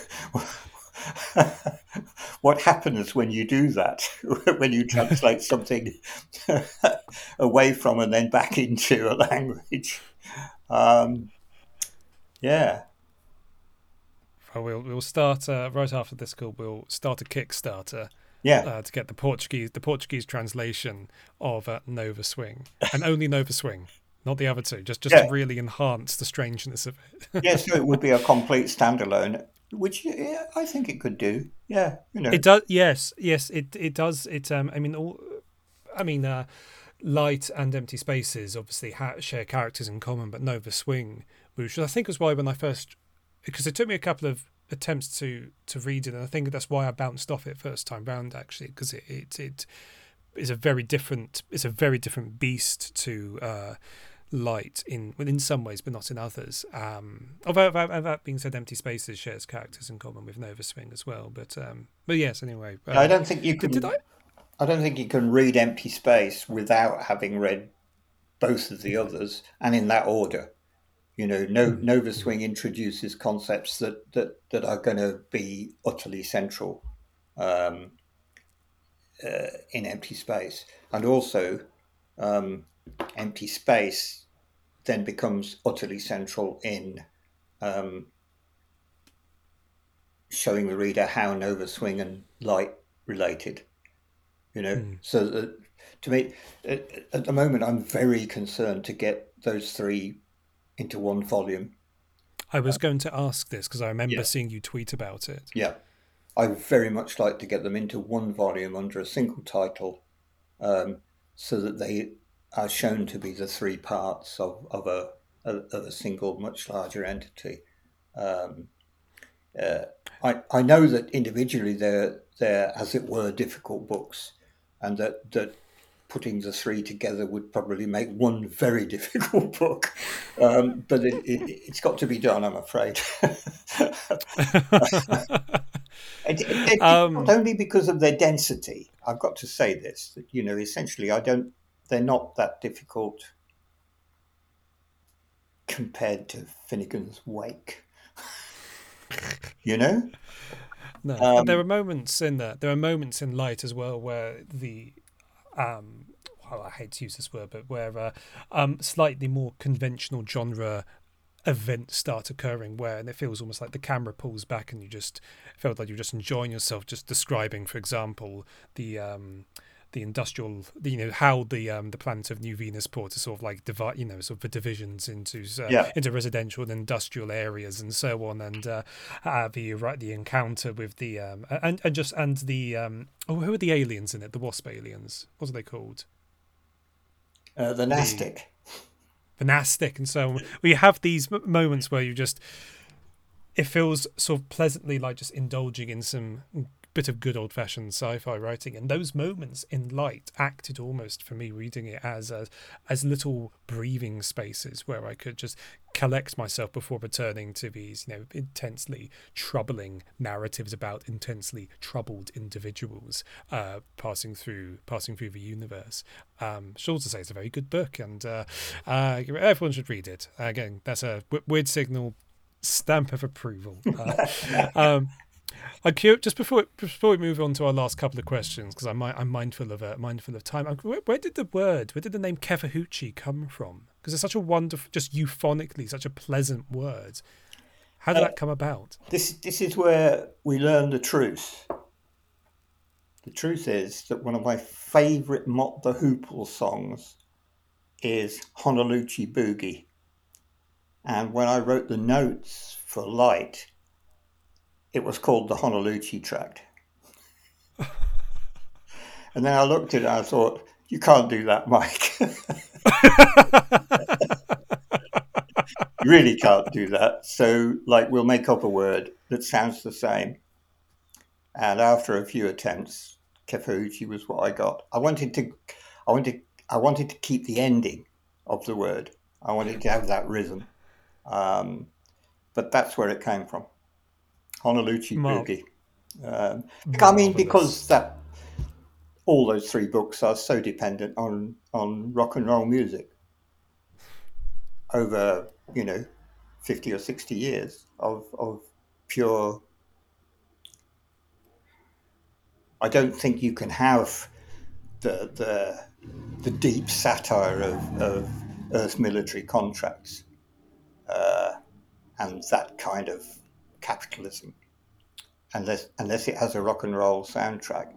what happens when you do that? when you translate something away from and then back into a language? Um, yeah. Well, we'll we'll start uh, right after this call. We'll start a Kickstarter. Yeah. Uh, to get the Portuguese the Portuguese translation of uh, Nova Swing and only Nova Swing, not the other two, just just yeah. to really enhance the strangeness of it. yes, so it would be a complete standalone, which yeah, I think it could do. Yeah, you know, it does. Yes, yes, it it does. It um, I mean, all, I mean, uh, light and empty spaces obviously ha- share characters in common, but Nova Swing, which I think was why when I first because it took me a couple of attempts to to read it, and I think that's why I bounced off it first time round actually, because it, it it is a very different it's a very different beast to uh, light in in some ways, but not in others. Um, although that, being said, Empty Spaces shares characters in common with Nova Swing as well. But um, but yes, anyway. Uh, I don't think you can. Did, did I? I don't think you can read Empty Space without having read both of the others, and in that order. You know, no, Nova Swing introduces concepts that that that are going to be utterly central um, uh, in empty space, and also um, empty space then becomes utterly central in um, showing the reader how Nova Swing and light related. You know, mm. so that, to me, at, the moment, I'm very concerned to get those three into one volume. I was going to ask this because I remember yeah. seeing you tweet about it. Yeah. I very much like to get them into one volume under a single title um, so that they are shown to be the three parts of, of, a, of a single, much larger entity. Um, uh, I, I know that individually they're, they're, as it were, difficult books, and that, that putting the three together would probably make one very difficult book. Um, but it, it, has got to be done, I'm afraid. it, it, um, not only because of their density. I've got to say this that you know essentially I don't. They're not that difficult compared to Finnegans Wake. you know. No, um, there are moments in that. There are moments in Light as well where the um, well, I hate to use this word, but where uh, um, slightly more conventional genre events start occurring where and it feels almost like the camera pulls back and you just felt like you're just enjoying yourself just describing for example the um the industrial you know how the um the planet of new venusport is sort of like divide you know sort of the divisions into uh, yeah. into residential and industrial areas and so on and uh, uh the right the encounter with the um and and just and the um oh who are the aliens in it the wasp aliens what are they called uh, the Nastic. The, the Nastic, and so on. we have these moments where you just it feels sort of pleasantly like just indulging in some bit of good old fashioned sci fi writing. And those moments in light acted almost for me reading it as a, as little breathing spaces where I could just collect myself before returning to these, you know, intensely troubling narratives about intensely troubled individuals uh, passing through passing through the universe. Um, sure to say it's a very good book, and uh, uh, everyone should read it. Again, that's a w- weird signal stamp of approval. Uh, um, I'm curious, just before before we move on to our last couple of questions, because I'm I'm mindful of uh, mindful of time. Where, where, did the word, where did the name Kefahuchi come from? Because it's such a wonderful, just euphonically, such a pleasant word. How did uh, that come about? This this is where we learn the truth. The truth is that one of my favourite Mott the Hoople songs is Honolulu Boogie. And when I wrote the notes for Light, it was called the Honolulu Tract. and then I looked at it and I thought, you can't do that, Mike. you really can't do that. So, like, we'll make up a word that sounds the same. And after a few attempts, Kefahuchi was what I got. I wanted to, I wanted, I wanted to keep the ending of the word. I wanted to have that rhythm, um, but that's where it came from. Honolulu Boogie. Um, I mean, because that all those three books are so dependent on on rock and roll music over you know fifty or sixty years of of pure. I don't think you can have the the the deep satire of, of Earth military contracts uh, and that kind of capitalism unless unless it has a rock and roll soundtrack.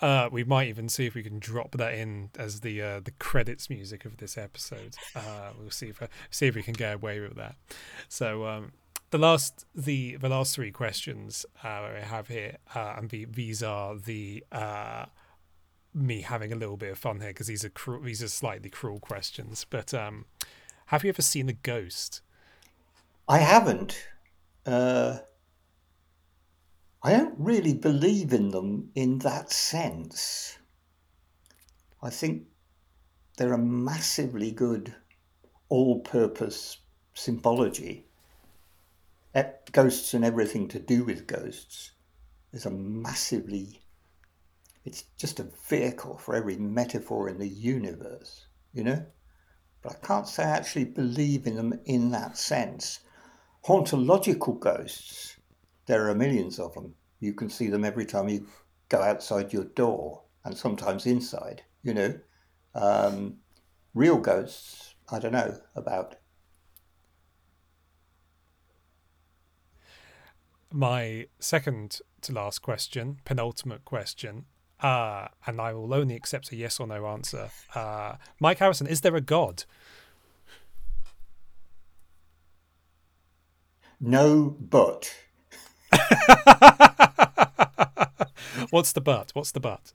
Uh, we might even see if we can drop that in as the uh, the credits music of this episode. Uh, we'll see if uh, see if we can get away with that. So um, the last the the last three questions uh, I have here, uh, and the, these are the me having a little bit of fun here because these are cru- these are slightly cruel questions. But um, have you ever seen a ghost? I haven't. Uh, I don't really believe in them in that sense. I think they're a massively good all purpose symbology. Ghosts and everything to do with ghosts is a massively it's just a vehicle for every metaphor in the universe, you know? But I can't say I actually believe in them in that sense. Hauntological ghosts, there are millions of them. You can see them every time you go outside your door and sometimes inside, you know. Um, real ghosts, I don't know about. My second to last question, penultimate question, uh, and I will only accept a yes or no answer. Uh, Mike Harrison, is there a God? No, but. What's the but? What's the but?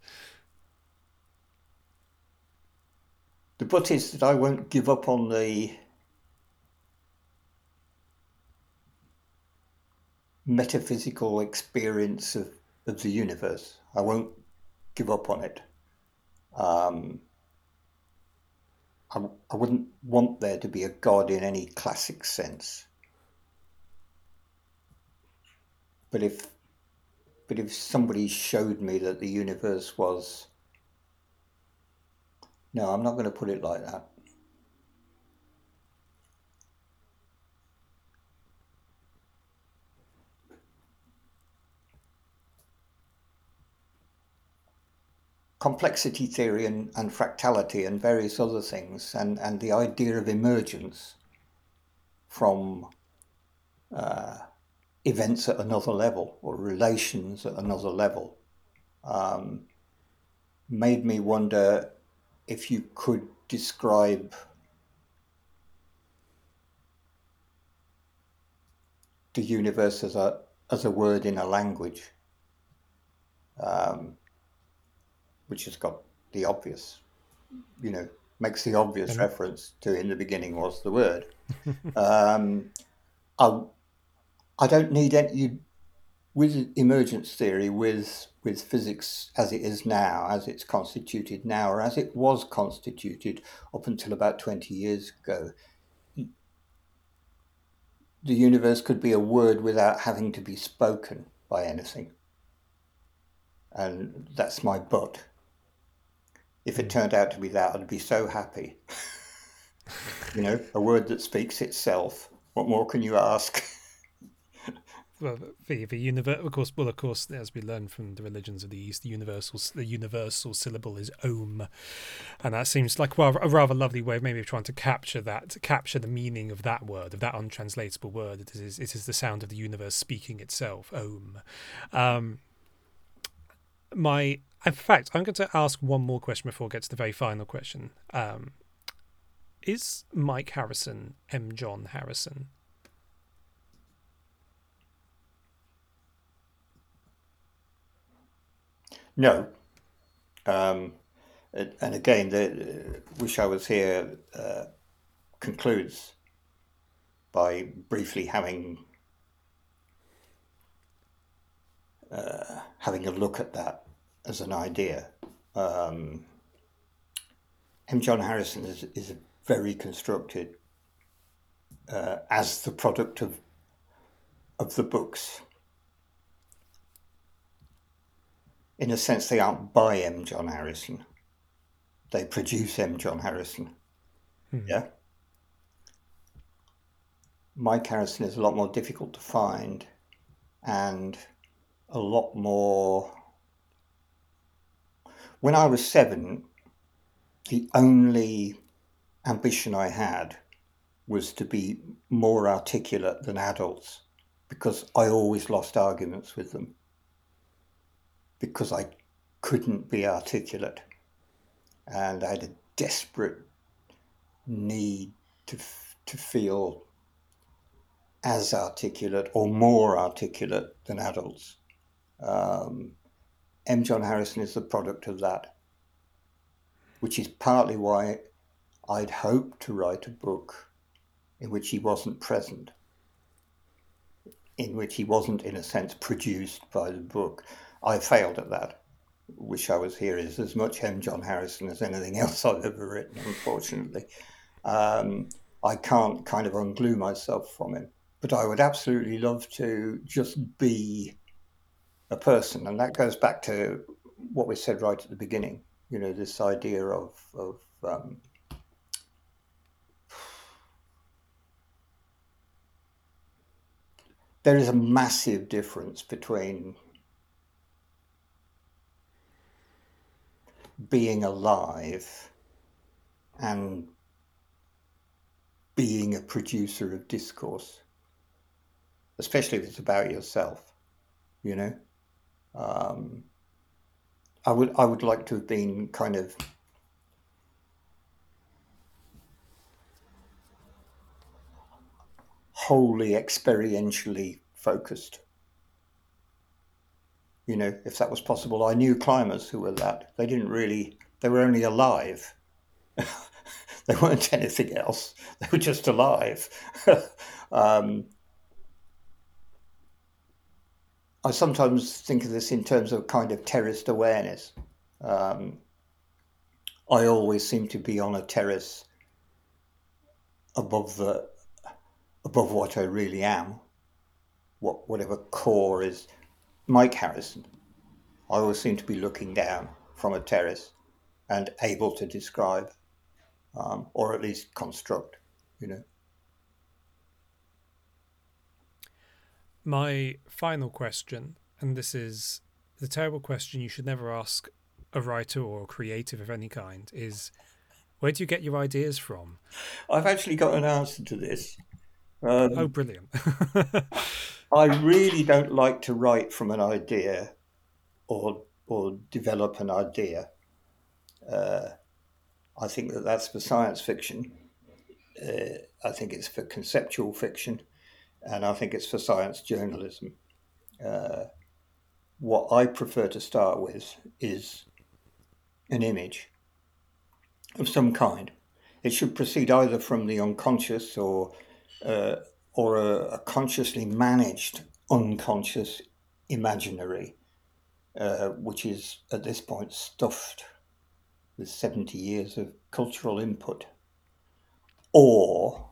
The but is that I won't give up on the metaphysical experience of, of the universe. I won't give up on it. Um, I, I wouldn't want there to be a God in any classic sense. But if but if somebody showed me that the universe was no, I'm not going to put it like that. complexity theory and, and fractality and various other things, and, and the idea of emergence from uh, events at another level or relations at another level um, made me wonder if you could describe the universe as a as a word in a language. Um, which has got the obvious, you know, makes the obvious reference to in the beginning was the word. um, I, I don't need any, with emergence theory, with with physics as it is now, as it's constituted now, or as it was constituted up until about 20 years ago, the universe could be a word without having to be spoken by anything. And that's my but if it hmm. turned out to be that, I'd be so happy. you know, a word that speaks itself. What more can you ask? well, the the universe, of course. Well, of course, as we learn from the religions of the East, the universal the universal syllable is Om, and that seems like a rather lovely way of maybe trying to capture that, to capture the meaning of that word, of that untranslatable word. It is it is the sound of the universe speaking itself. Om. Um, my in fact, I'm going to ask one more question before we get to the very final question. Um, is Mike Harrison M. John Harrison? No. Um, and again, the Wish I Was Here uh, concludes by briefly having uh, having a look at that as an idea. Um, M. John Harrison is, is very constructed uh, as the product of of the books. In a sense, they aren't by M. John Harrison; they produce M. John Harrison. Hmm. Yeah. Mike Harrison is a lot more difficult to find, and a lot more when I was seven, the only ambition I had was to be more articulate than adults because I always lost arguments with them because I couldn't be articulate and I had a desperate need to to feel as articulate or more articulate than adults. Um, M. John Harrison is the product of that, which is partly why I'd hoped to write a book in which he wasn't present, in which he wasn't, in a sense, produced by the book. I failed at that. Wish I was here is as much M. John Harrison as anything else I've ever written, unfortunately. Um, I can't kind of unglue myself from him. But I would absolutely love to just be a person. And that goes back to what we said right at the beginning. You know, this idea of of um, there is a massive difference between being alive and being a producer of discourse, especially if it's about yourself, you know. Um, I would I would like to have been kind of wholly experientially focused. You know, if that was possible, I knew climbers who were that. They didn't really. They were only alive. they weren't anything else. They were just alive. um, I sometimes think of this in terms of kind of terrorist awareness. Um, I always seem to be on a terrace above the above what I really am, what whatever core is. Mike Harrison. I always seem to be looking down from a terrace and able to describe, um, or at least construct, you know. My final question, and this is the terrible question you should never ask a writer or a creative of any kind, is where do you get your ideas from? I've actually got an answer to this. Um, oh, brilliant. I really don't like to write from an idea or, or develop an idea. Uh, I think that that's for science fiction. Uh, I think it's for conceptual fiction and I think it's for science journalism. Uh, what I prefer to start with is an image of some kind. It should proceed either from the unconscious or uh, or a, a, consciously managed unconscious imaginary, uh, which is at this point stuffed with 70 years of cultural input, or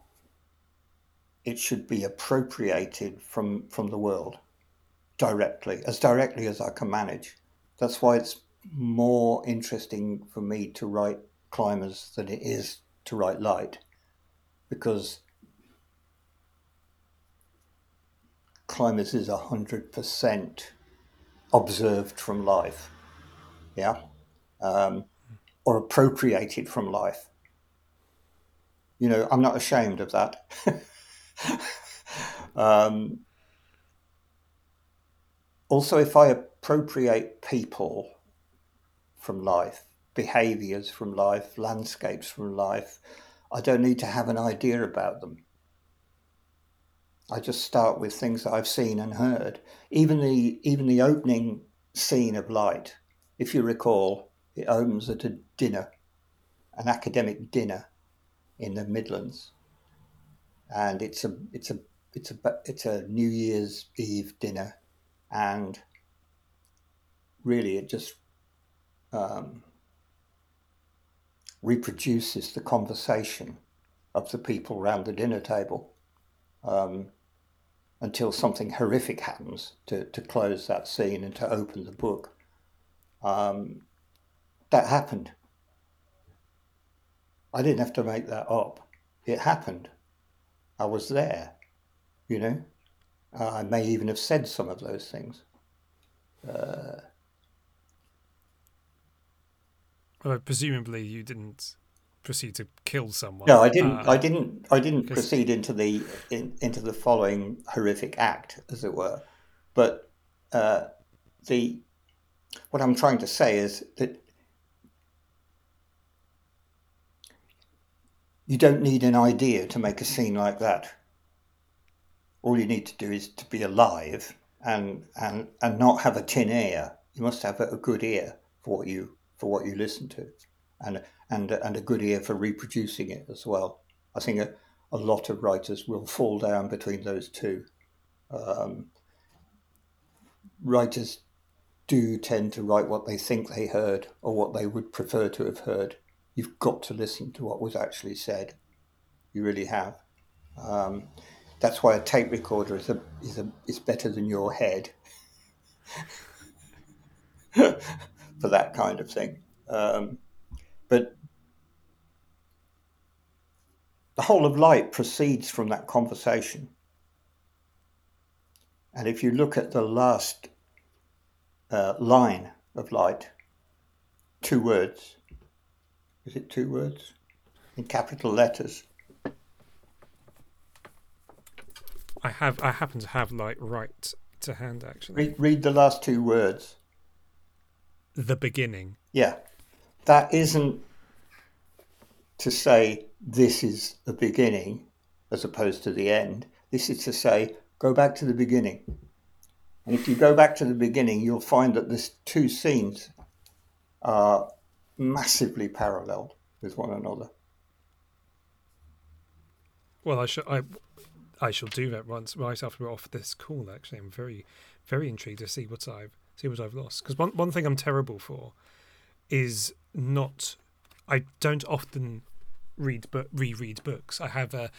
it should be appropriated from, from the world directly, as directly as I can manage. That's why it's more interesting for me to write climbers than it is to write light, because climbers is 100% observed from life, yeah, um, or appropriated from life. You know, I'm not ashamed of that. um, also, if I appropriate people from life, behaviors from life, landscapes from life, I don't need to have an idea about them. I just start with things that I've seen and heard. Even the even the opening scene of Light, if you recall, it opens at a dinner, an academic dinner in the Midlands. And it's a it's a it's a it's a New Year's Eve dinner, and really it just um, reproduces the conversation of the people around the dinner table. Um, until something horrific happens to, to close that scene and to open the book. Um, that happened. I didn't have to make that up. It happened. I was there, you know. Uh, I may even have said some of those things. Uh, well, presumably you didn't proceed to kill someone. No, I didn't. Uh, I didn't. I didn't proceed into the in, into the following horrific act, as it were. But uh, the what I'm trying to say is that You don't need an idea to make a scene like that. All you need to do is to be alive and and and not have a tin ear. You must have a, good ear for what you for what you listen to, and and and a good ear for reproducing it as well. I think a, a lot of writers will fall down between those two. Um, writers do tend to write what they think they heard or what they would prefer to have heard you've got to listen to what was actually said. You really have. Um, that's why a tape recorder is a, is a, is better than your head. for that kind of thing. Um, but the whole of light proceeds from that conversation. And if you look at the last uh, line of light, two words, is it two words? In capital letters. I have. I happen to have light right to hand actually. Read, read the last two words. The beginning. Yeah. That isn't to say this is the beginning as opposed to the end. This is to say go back to the beginning. And if you go back to the beginning, you'll find that these two scenes are massively paralleled with one another. Well, I shall. I, I shall do that once right after we're off this call. Actually, I'm very, very intrigued to see what I've see what I've lost. Because one one thing I'm terrible for is not. I don't often read but reread books. I have a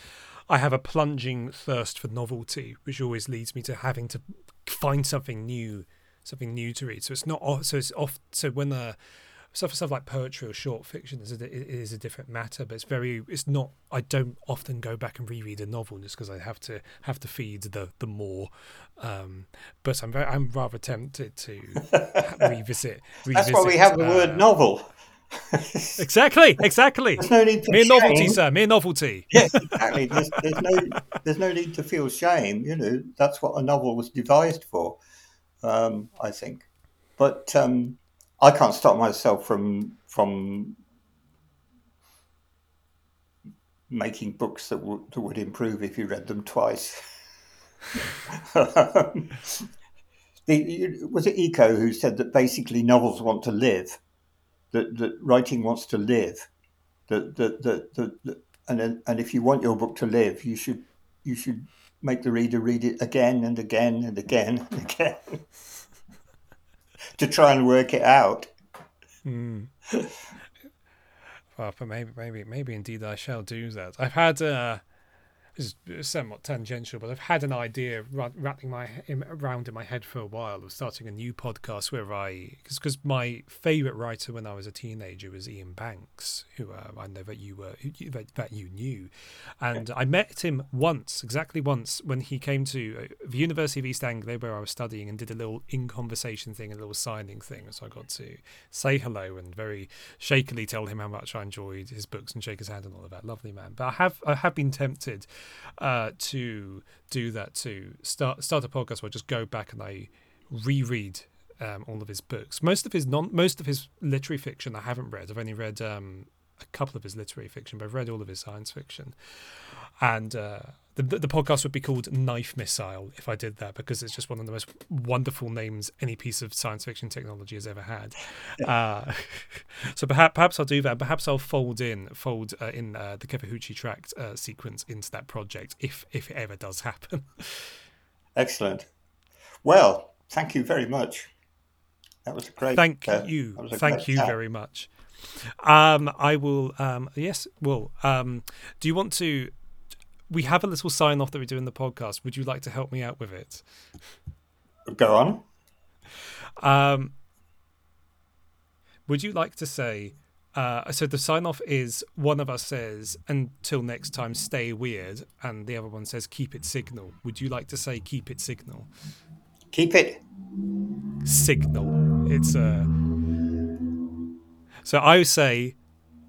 I have a plunging thirst for novelty, which always leads me to having to find something new, something new to read. So it's not so it's off. So when the stuff stuff like poetry or short fiction is a, is a different matter, but it's very it's not. I don't often go back and reread a novel just because I have to have to feed the the more. Um, but I'm very I'm rather tempted to revisit, revisit. That's why we have the uh, word novel. exactly, exactly. There's no need for mere shame. novelty, sir. Mere novelty. Yes, exactly. There's, there's, no there's no need to feel shame. You know, that's what a novel was devised for. Um, I think, but um, I can't stop myself from from making books that would that would improve if you read them twice. the, was it Eco who said that basically novels want to live, that, that writing wants to live, that that that, that, that and and if you want your book to live, you should you should make the reader read it again and again and again and again to try and work it out. Mm. well, but maybe, maybe, maybe indeed I shall do that. I've had uh, is somewhat tangential, but I've had an idea wrapping my around in my head for a while of starting a new podcast where I, because my favorite writer when I was a teenager was Iain Banks, who uh, I know that you were that, that you knew, and I met him once, exactly once, when he came to uh, the University of East Anglia where I was studying and did a little in conversation thing, a little signing thing, so I got to say hello and very shakily tell him how much I enjoyed his books and shake his hand and all of that. Lovely man, but I have I have been tempted uh, to do that too. Start start a podcast where I just go back and I reread um, all of his books. Most of his non most of his literary fiction I haven't read. I've only read um, a couple of his literary fiction, but I've read all of his science fiction. And uh, the the podcast would be called Knife Missile if I did that because it's just one of the most wonderful names any piece of science fiction technology has ever had. Uh, so perhaps perhaps I'll do that. Perhaps I'll fold in fold uh, in uh, the Kefahuchi tract uh, sequence into that project if if it ever does happen. Excellent. Well, thank you very much. That was a great. Thank uh, you. Thank you chat. very much. Um, I will. Um, yes. Well, um, do you want to? we have a little sign off that we do in the podcast. Would you like to help me out with it? Go on. Um, would you like to say? Uh, so the sign off is one of us says until next time stay weird and the other one says keep it signal would you like to say keep it signal keep it signal it's a uh... so i say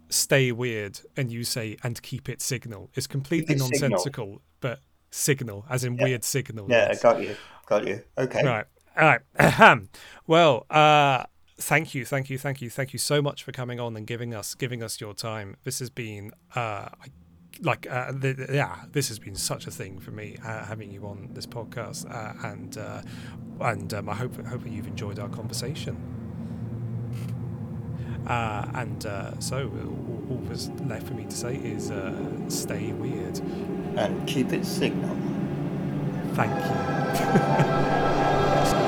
stay weird and you say and keep it signal It's completely nonsensical, signal. but signal as in yeah. weird signal. Yeah, yes. got you. Got you. Okay. Right. All right. Ahem. Well, uh, thank you, thank you, thank you, thank you so much for coming on and giving us giving us your time. This has been uh, like uh, the, yeah, this has been such a thing for me uh, having you on this podcast, uh, and uh, and um, I hope hope you've enjoyed our conversation. Uh, and uh, so all, all that's left for me to say is uh, stay weird. And keep it signal. Thank you.